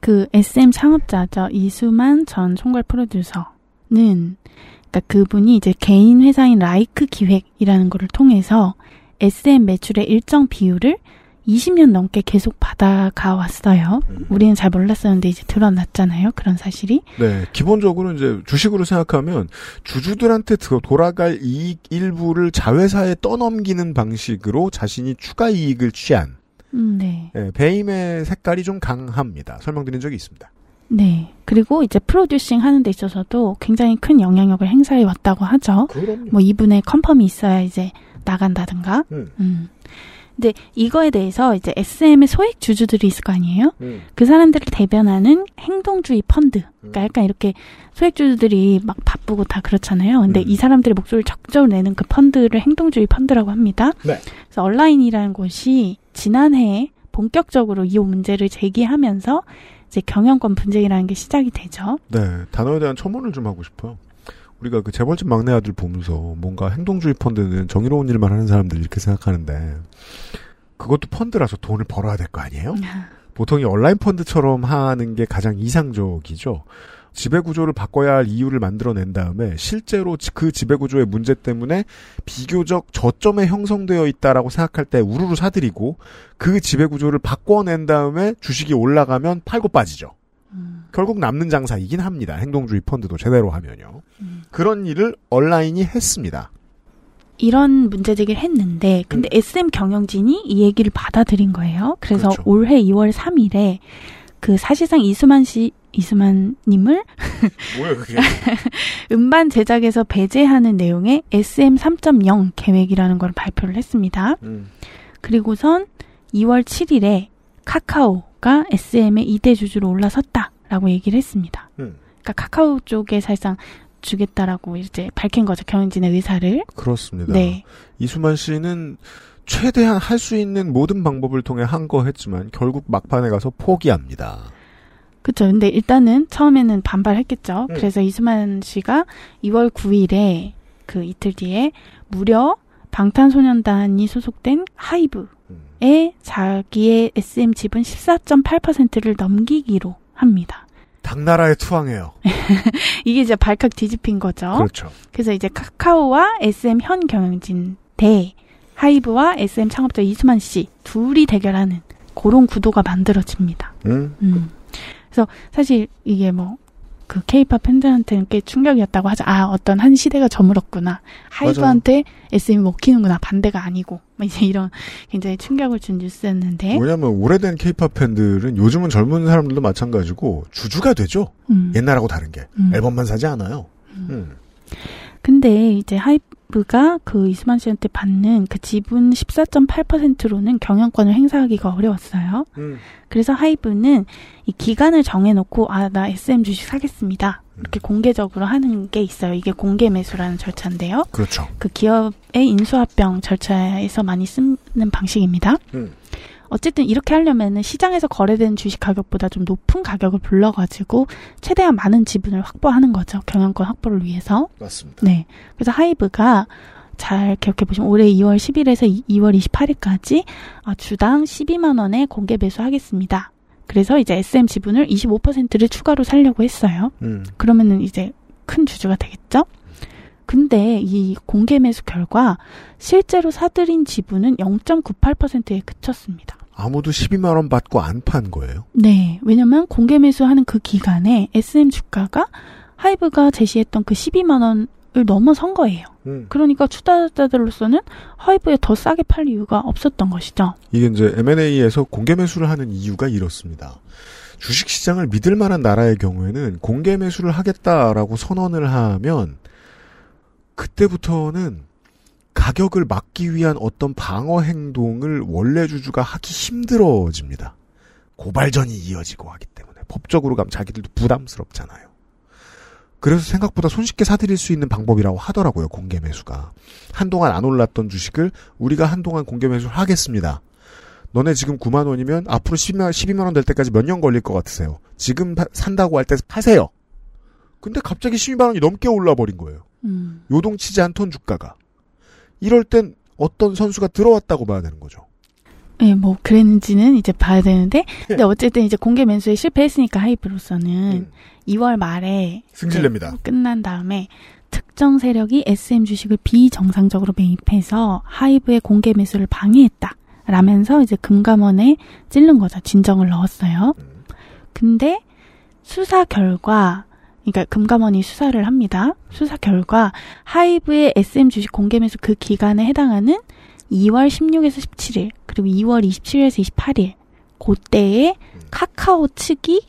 그 SM 창업자죠. 이수만 전 총괄 프로듀서는 그러니까 그분이 이제 개인 회사인 라이크 기획이라는 거를 통해서 SM 매출의 일정 비율을 20년 넘게 계속 받아가 왔어요. 우리는 잘 몰랐었는데 이제 드러났잖아요. 그런 사실이. 네, 기본적으로 이제 주식으로 생각하면 주주들한테 도- 돌아갈 이익 일부를 자회사에 떠넘기는 방식으로 자신이 추가 이익을 취한 음, 네. 예, 배임의 색깔이 좀 강합니다. 설명드린 적이 있습니다. 네. 그리고 이제 producing 하는 데 있어서도 굉장히 큰 영향력을 행사해 왔다고 하죠. 그럼요. 뭐 이분의 confirm이 있어야 이제 나간다든가. 음. 음. 근데 이거에 대해서 이제 SM의 소액 주주들이 있을 거 아니에요? 음. 그 사람들을 대변하는 행동주의 펀드. 그러니까 약간 이렇게 소액 주주들이 막 바쁘고 다 그렇잖아요. 근데 이 사람들의 목소리를 적극적으로 내는 그 펀드를 행동주의 펀드라고 합니다. 네. 그래서 온라인이라는 곳이 지난해에 본격적으로 이 문제를 제기하면서 이제 경영권 분쟁이라는 게 시작이 되죠. 네, 단어에 대한 첨언을 좀 하고 싶어요. 우리가 그 재벌집 막내 아들 보면서 뭔가 행동주의 펀드는 정의로운 일만 하는 사람들 이렇게 생각하는데 그것도 펀드라서 돈을 벌어야 될 거 아니에요? [LAUGHS] 보통 이 온라인 펀드처럼 하는 게 가장 이상적이죠. 지배 구조를 바꿔야 할 이유를 만들어낸 다음에 실제로 지- 그 지배 구조의 문제 때문에 비교적 저점에 형성되어 있다라고 생각할 때 우르르 사들이고 그 지배 구조를 바꿔낸 다음에 주식이 올라가면 팔고 빠지죠. 결국 남는 장사이긴 합니다. 행동주의 펀드도 제대로 하면요. 그런 일을 온라인이 했습니다. 이런 문제 제기를 했는데 근데 SM 경영진이 이 얘기를 받아들인 거예요. 그래서 그렇죠. 올해 2월 3일에 그 사실상 이수만 씨 이수만 님을 [LAUGHS] 뭐야 그게? [LAUGHS] 음반 제작에서 배제하는 내용의 SM 3.0 계획이라는 걸 발표를 했습니다. 음. 그리고선 2월 7일에 카카오 가 SM의 2대 주주로 올라섰다라고 얘기를 했습니다. 음. 그러니까 카카오 쪽에 사실상 주겠다라고 이제 밝힌 거죠. 경영진의 의사를. 그렇습니다. 네. 이수만 씨는 최대한 할 수 있는 모든 방법을 통해 한 거 했지만 결국 막판에 가서 포기합니다. 그쵸. 근데 일단은 처음에는 반발했겠죠. 음. 그래서 이수만 씨가 2월 9일에 그 이틀 뒤에 무려 방탄소년단이 소속된 하이브 에 자기의 SM 지분 14.8%를 넘기기로 합니다. 당나라에 투항해요. [LAUGHS] 이게 이제 발칵 뒤집힌 거죠. 그렇죠. 그래서 이제 카카오와 SM 현 경영진 대 하이브와 SM 창업자 이수만 씨 둘이 대결하는 그런 구도가 만들어집니다. 음. 음. 그래서 사실 이게 뭐 그 케이팝 팬들한테는 꽤 충격이었다고 하죠. 아, 어떤 한 시대가 저물었구나. 하이브한테 SM이 먹히는구나. 반대가 아니고. 막 이제 이런 굉장히 충격을 준 뉴스였는데. 왜냐하면 오래된 케이팝 팬들은 요즘은 젊은 사람들도 마찬가지고 주주가 되죠. 음. 옛날하고 다른 게 음. 앨범만 사지 않아요. 음. 근데 이제 하이브가 그 이수만 씨한테 받는 그 지분 14.8%로는 경영권을 행사하기가 어려웠어요. 음. 그래서 하이브는 이 기간을 정해놓고 아 나 SM 주식 사겠습니다. 음. 이렇게 공개적으로 하는 게 있어요. 이게 공개 매수라는 절차인데요. 그렇죠. 그 기업의 인수합병 절차에서 많이 쓰는 방식입니다. 음. 어쨌든 이렇게 하려면은 시장에서 거래된 주식 가격보다 좀 높은 가격을 불러가지고 최대한 많은 지분을 확보하는 거죠. 경영권 확보를 위해서. 맞습니다. 네. 그래서 하이브가 잘 기억해 보시면 올해 2월 10일에서 2 월 28일까지 아, 주당 12만 원에 공개 매수하겠습니다. 그래서 이제 SM 지분을 25%를 추가로 살려고 했어요. 음. 그러면은 이제 큰 주주가 되겠죠? 근데 이 공개 매수 결과 실제로 사들인 지분은 0.98%에 그쳤습니다. 아무도 12만 원 받고 안 판 거예요. 네. 왜냐면 공개 매수하는 그 기간에 SM 주가가 하이브가 제시했던 그 12만 원을 넘어선 거예요. 음. 그러니까 투자자들로서는 하이브에 더 싸게 팔 이유가 없었던 것이죠. 이게 이제 M&A에서 공개 매수를 하는 이유가 이렇습니다. 주식 시장을 믿을 만한 나라의 경우에는 공개 매수를 하겠다라고 선언을 하면 그때부터는 가격을 막기 위한 어떤 방어 행동을 원래 주주가 하기 힘들어집니다. 고발전이 이어지고 하기 때문에 법적으로 가면 자기들도 부담스럽잖아요. 그래서 생각보다 손쉽게 사들일 수 있는 방법이라고 하더라고요. 공개 매수가. 한동안 안 올랐던 주식을 우리가 한동안 공개 매수를 하겠습니다. 너네 지금 9만 원이면 앞으로 12만, 12만 원 될 때까지 몇 년 걸릴 것 같으세요? 지금 파- 산다고 할 때 파세요. 근데 갑자기 12만 원이 넘게 올라 버린 거예요. 음. 요동치지 않던 주가가. 이럴 땐 어떤 선수가 들어왔다고 봐야 되는 거죠. 네, 뭐 그랬는지는 이제 봐야 되는데, 근데 어쨌든 이제 공개 매수에 실패했으니까 하이브로서는 2월 말에 승질냅니다. 이제 끝난 다음에 특정 세력이 SM 주식을 비정상적으로 매입해서 하이브의 공개 매수를 방해했다. 라면서 이제 금감원에 찔른 거죠. 진정을 넣었어요. 근데 수사 결과 그러니까 금감원이 수사를 합니다. 수사 결과 하이브의 SM 주식 공개 매수 그 기간에 해당하는 2월 16에서 17일 그리고 2월 27일에서 28일 그때에 카카오 측이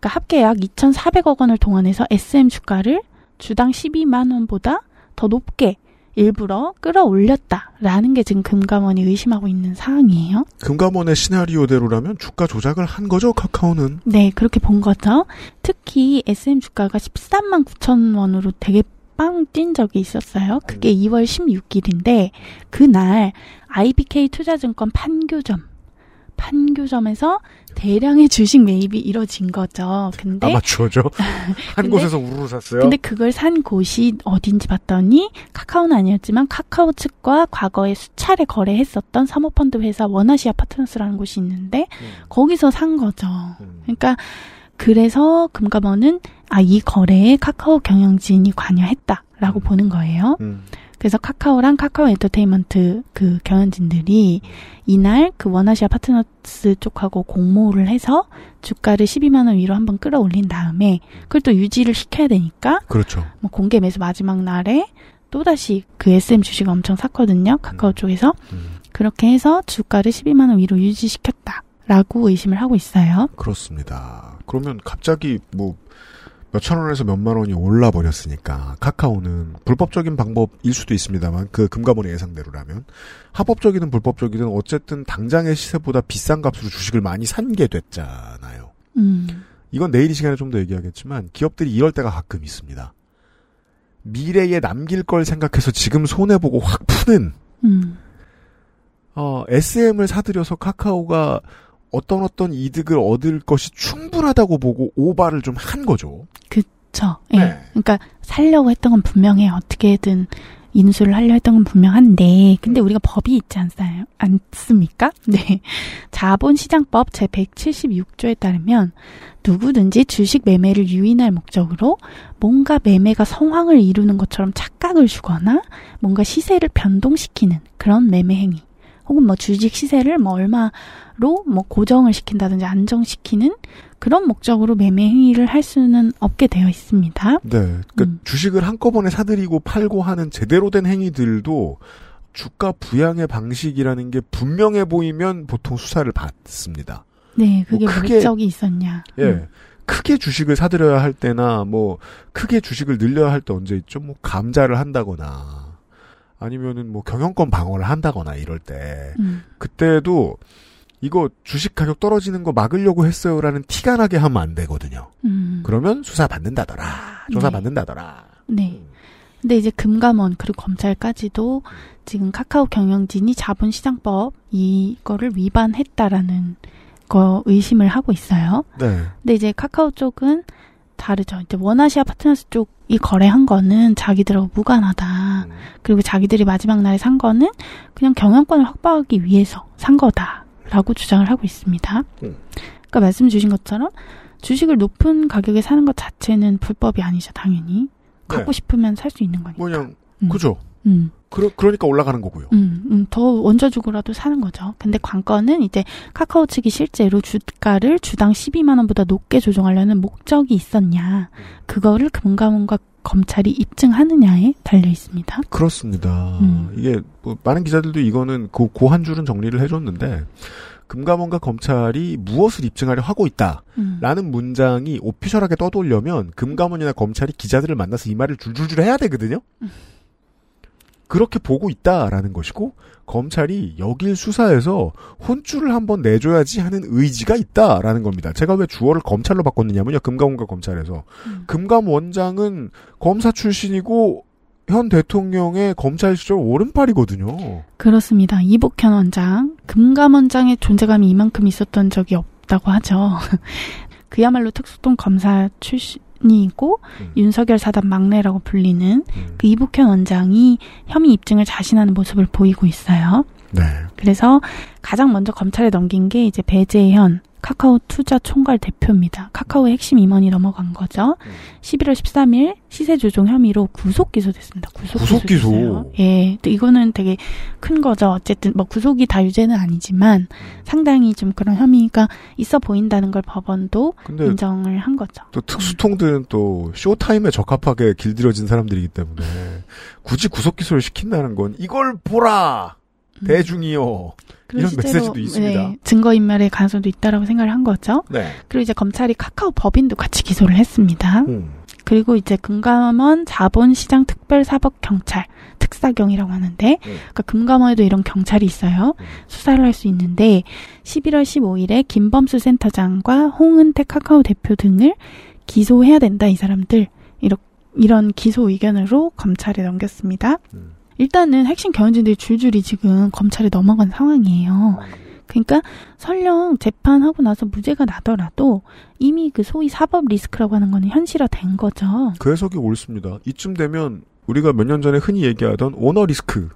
그러니까 합계 약 2,400억 원을 동원해서 SM 주가를 주당 12만 원보다 더 높게 일부러 끌어올렸다라는 게 지금 금감원이 의심하고 있는 사항이에요. 금감원의 시나리오대로라면 주가 조작을 한 거죠, 카카오는. 네, 그렇게 본 거죠. 특히 SM 주가가 13만 9천 원으로 되게 빵 뛴 적이 있었어요. 그게 2월 16일인데 그날 IBK 투자증권 판교점 판교점에서 대량의 주식 매입이 이뤄진 거죠. 근데 아마추어죠. [LAUGHS] 한 근데- 곳에서 우르르 샀어요. 근데 그걸 산 곳이 어딘지 봤더니 카카오는 아니었지만 카카오 측과 과거에 수차례 거래했었던 사모펀드 회사 원아시아 파트너스라는 곳이 있는데 거기서 산 거죠. 그러니까 그래서 금감원은 아 이 거래에 카카오 경영진이 관여했다라고 보는 거예요. 음. 그래서 카카오랑 카카오 엔터테인먼트 그 경영진들이 이날 그 원아시아 파트너스 쪽하고 공모를 해서 주가를 12만 원 위로 한번 끌어올린 다음에 그걸 또 유지를 시켜야 되니까 그렇죠. 뭐 공개 매수 마지막 날에 또 다시 그 SM 주식 엄청 샀거든요. 카카오 쪽에서 그렇게 해서 주가를 12만 원 위로 유지시켰다라고 의심을 하고 있어요. 그렇습니다. 그러면 갑자기 뭐 몇천 원에서 몇만 원이 올라 버렸으니까 카카오는 불법적인 방법일 수도 있습니다만 그 금감원의 예상대로라면 합법적이든 불법적이든 어쨌든 당장의 시세보다 비싼 값으로 주식을 많이 산 게 됐잖아요. 음. 이건 내일 이 시간에 좀 더 얘기하겠지만 기업들이 이럴 때가 가끔 있습니다. 미래에 남길 걸 생각해서 지금 손해 보고 확 푸는 음. 어, SM을 사들여서 카카오가 어떤 어떤 이득을 얻을 것이 충분하다고 보고 오바를 좀 한 거죠. 그쵸. 예. 네. 그러니까 살려고 했던 건 분명해. 어떻게든 인수를 하려 했던 건 분명한데, 근데 우리가 법이 있지 않나요? 않습니까? [LAUGHS] 네. 자본시장법 제176조에 따르면 누구든지 주식 매매를 유인할 목적으로 뭔가 매매가 성황을 이루는 것처럼 착각을 주거나 뭔가 시세를 변동시키는 그런 매매 행위 혹은 뭐 주식 시세를 뭐 얼마로 뭐 고정을 시킨다든지 안정시키는 그런 목적으로 매매 행위를 할 수는 없게 되어 있습니다. 네. 그러니까 주식을 한꺼번에 사들이고 팔고 하는 제대로 된 행위들도 주가 부양의 방식이라는 게 분명해 보이면 보통 수사를 받습니다. 네, 그게 뭐 크게- 목적이 있었냐. 예. 음. 크게 주식을 사들여야 할 때나 뭐 크게 주식을 늘려야 할 때 언제 있죠? 뭐 감자를 한다거나 아니면은 뭐 경영권 방어를 한다거나 이럴 때 음. 그때도 이거 주식 가격 떨어지는 거 막으려고 했어요라는 티가 나게 하면 안 되거든요. 음. 그러면 수사 받는다더라. 조사 네. 받는다더라. 네. 근데 이제 금감원 그리고 검찰까지도 지금 카카오 경영진이 자본시장법 이거를 위반했다라는 거 의심을 하고 있어요. 네. 근데 이제 카카오 쪽은 다르죠. 이제 원아시아 파트너스 쪽이 거래한 거는 자기들하고 무관하다. 그리고 자기들이 마지막 날에 산 거는 그냥 경영권을 확보하기 위해서 산 거다라고 주장을 하고 있습니다. 음. 그러니까 말씀 주신 것처럼 주식을 높은 가격에 사는 것 자체는 불법이 아니죠, 당연히. 갖고 네. 싶으면 살 수 있는 거니까. 그냥 그죠. 음. 그러, 그러니까 올라가는 거고요. 음, 음, 더 원자 주고라도 사는 거죠. 근데 관건은 이제 카카오 측이 실제로 주가를 주당 12만 원보다 높게 조정하려는 목적이 있었냐. 그거를 금감원과 검찰이 입증하느냐에 달려 있습니다. 그렇습니다. 음. 이게 뭐 많은 기자들도 이거는 그 고한 줄은 정리를 해줬는데 금감원과 검찰이 무엇을 입증하려 하고 있다. 음. 라는 문장이 오피셜하게 떠돌려면 금감원이나 검찰이 기자들을 만나서 이 말을 줄줄줄 해야 되거든요. 그렇게 보고 있다라는 것이고 검찰이 여길 수사에서 혼쭐을 한번 내줘야지 하는 의지가 있다라는 겁니다. 제가 왜 주어를 검찰로 바꿨느냐면요. 금감원과 검찰에서 금감원장은 검사 출신이고 현 대통령의 검찰 시절 오른팔이거든요. 그렇습니다. 이복현 원장, 금감원장의 존재감이 이만큼 있었던 적이 없다고 하죠. [LAUGHS] 그야말로 특수통 검사 출신 이고 윤석열 사단 막내라고 불리는 그 이복현 원장이 혐의 입증을 자신하는 모습을 보이고 있어요. 네. 그래서 가장 먼저 검찰에 넘긴 게 이제 배재현 카카오 투자 총괄 대표입니다. 카카오의 핵심 임원이 넘어간 거죠. 11월 13일 시세 조종 혐의로 구속 기소됐습니다. 구속, 구속 기소? 기소됐어요. 예. 근데 이거는 되게 큰 거죠. 어쨌든 뭐 구속이 다 유죄는 아니지만 상당히 좀 그런 혐의가 있어 보인다는 걸 법원도 인정을 한 거죠. 또 특수통들은 또 쇼타임에 적합하게 길들여진 사람들이기 때문에 [LAUGHS] 굳이 구속 기소를 시킨다는 건 이걸 보라 대중이요 그리고 이런 메시지도 있습니다. 네, 증거인멸의 가능성도 있다라고 생각을 한 거죠. 네. 그리고 이제 검찰이 카카오 법인도 같이 기소를 했습니다. 음. 그리고 이제 금감원 자본시장 특별사법경찰 특사경이라고 하는데 그러니까 금감원에도 이런 경찰이 있어요. 수사를 할 수 있는데 11월 15일에 김범수 센터장과 홍은택 카카오 대표 등을 기소해야 된다 이 사람들 이런 이런 기소 의견으로 검찰에 넘겼습니다. 일단은 핵심 경영진들이 줄줄이 지금 검찰에 넘어간 상황이에요. 그러니까 설령 재판하고 나서 무죄가 나더라도 이미 그 소위 사법 리스크라고 하는 거는 현실화된 거죠. 그 해석이 옳습니다. 이쯤 되면 우리가 몇 년 전에 흔히 얘기하던 오너 리스크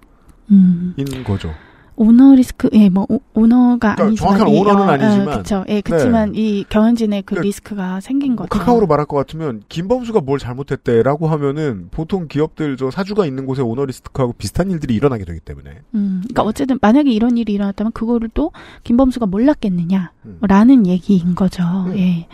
인 음. 거죠. 오너 리스크, 예, 뭐, 오, 오너가 그러니까 아니지만. 정확한 이, 오너는 어, 아니지만. 어, 그쵸. 예, 그치만 이 경영진의 그 리스크가 생긴 거죠. 카카오로 말할 것 같으면 김범수가 뭘 잘못했대라고 하면은 보통 기업들 저 사주가 있는 곳에 오너 리스크하고 비슷한 일들이 일어나게 되기 때문에 음, 네. 그러니까 어쨌든 만약에 이런 일이 일어났다면 그거를 또 김범수가 음. 몰랐겠느냐라는 얘기인 거죠. 예.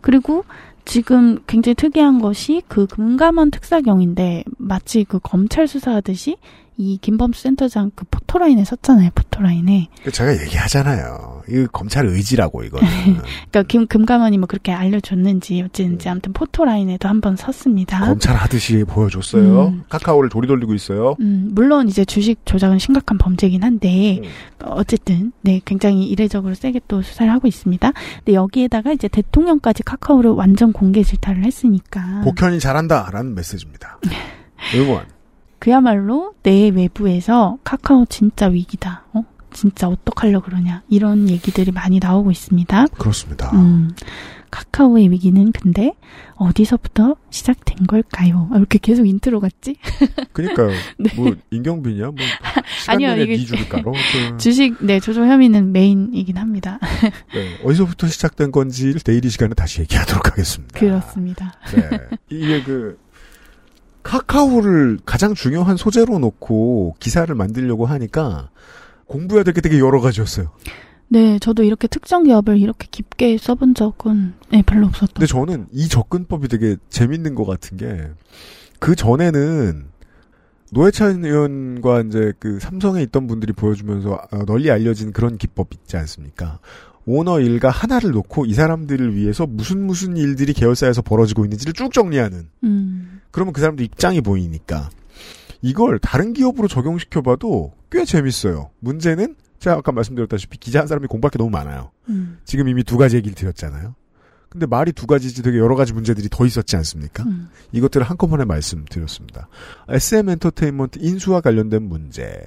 그리고 지금 굉장히 특이한 것이 그 금감원 특사경인데 마치 그 검찰 수사하듯이 이 김범수 센터장 그 포토라인에 섰잖아요. 포토라인에. 제가 얘기하잖아요. 이 검찰 의지라고 이거는. [LAUGHS] 그러니까 김 금감원이 뭐 그렇게 알려줬는지 어쨌든지 아무튼 포토라인에도 한번 섰습니다. 검찰 하듯이 보여줬어요. 음. 카카오를 도리돌리고 있어요. 음, 물론 이제 주식 조작은 심각한 범죄긴 한데 음. 어쨌든 네 굉장히 이례적으로 세게 또 수사를 하고 있습니다. 근데 여기에다가 이제 대통령까지 카카오를 완전 공개 질타를 했으니까 복현이 잘한다라는 메시지입니다. [LAUGHS] 응원. 그야말로 내 외부에서 카카오 진짜 위기다. 어? 진짜 어떡하려 그러냐 이런 얘기들이 많이 나오고 있습니다. 그렇습니다. 음, 카카오의 위기는 근데 어디서부터 시작된 걸까요? 아, 왜 이렇게 계속 인트로 같지? [LAUGHS] 그러니까요. 네. 뭐 인경빈이야? 뭐 [LAUGHS] 아니요, 이게. 그, [LAUGHS] 주식 네 조종 혐의는 메인이긴 합니다. 네, 어디서부터 시작된 건지를 내일 이 시간에 다시 얘기하도록 하겠습니다. 그렇습니다. 네. 이게 그 카카오를 가장 중요한 소재로 놓고 기사를 만들려고 하니까 공부해야 될 게 되게 여러 가지였어요. 네, 저도 이렇게 특정 기업을 이렇게 깊게 써본 적은 네, 별로 없었던. 근데 저는 이 접근법이 되게 재밌는 것 같은 게, 그 전에는, 노회찬 의원과 이제 그 삼성에 있던 분들이 보여주면서 어, 널리 알려진 그런 기법 있지 않습니까? 오너 일가 하나를 놓고 이 사람들을 위해서 무슨 무슨 일들이 계열사에서 벌어지고 있는지를 쭉 정리하는. 음. 그러면 그 사람들 입장이 보이니까. 이걸 다른 기업으로 적용시켜봐도 꽤 재밌어요. 문제는 제가 아까 말씀드렸다시피 기자 한 사람이 공부할 게 너무 많아요. 음. 지금 이미 두 가지 얘기를 드렸잖아요. 근데 말이 두 가지지 되게 여러 가지 문제들이 더 있었지 않습니까? 음. 이것들을 한꺼번에 말씀드렸습니다. SM 엔터테인먼트 인수와 관련된 문제.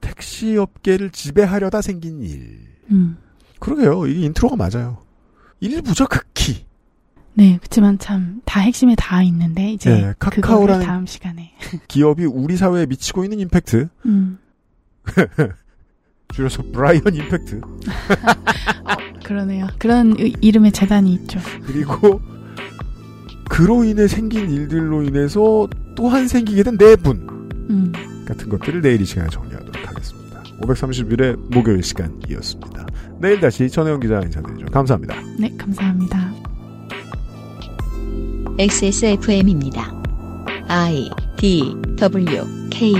택시 업계를 지배하려다 생긴 일. 음. 그러게요. 이게 intro가 맞아요. 일부죠, 극히. 네, 그렇지만 참 다 핵심에 다 있는데 이제 네, 그거를 카카오라는 다음 시간에. 기업이 우리 사회에 미치고 있는 임팩트. 음. [LAUGHS] 줄여서 브라이언 임팩트. [LAUGHS] 그러네요. 그런 의- 이름의 재단이 있죠. 그리고 그로 인해 생긴 일들로 인해서 또한 생기게 된 내분 음. 같은 것들을 내일 이 시간에 정리하도록 하겠습니다. 531회 목요일 시간이었습니다. 내일 다시 전혜영 기자 인사드리죠. 감사합니다. 네, 감사합니다. XSFM입니다. I D W K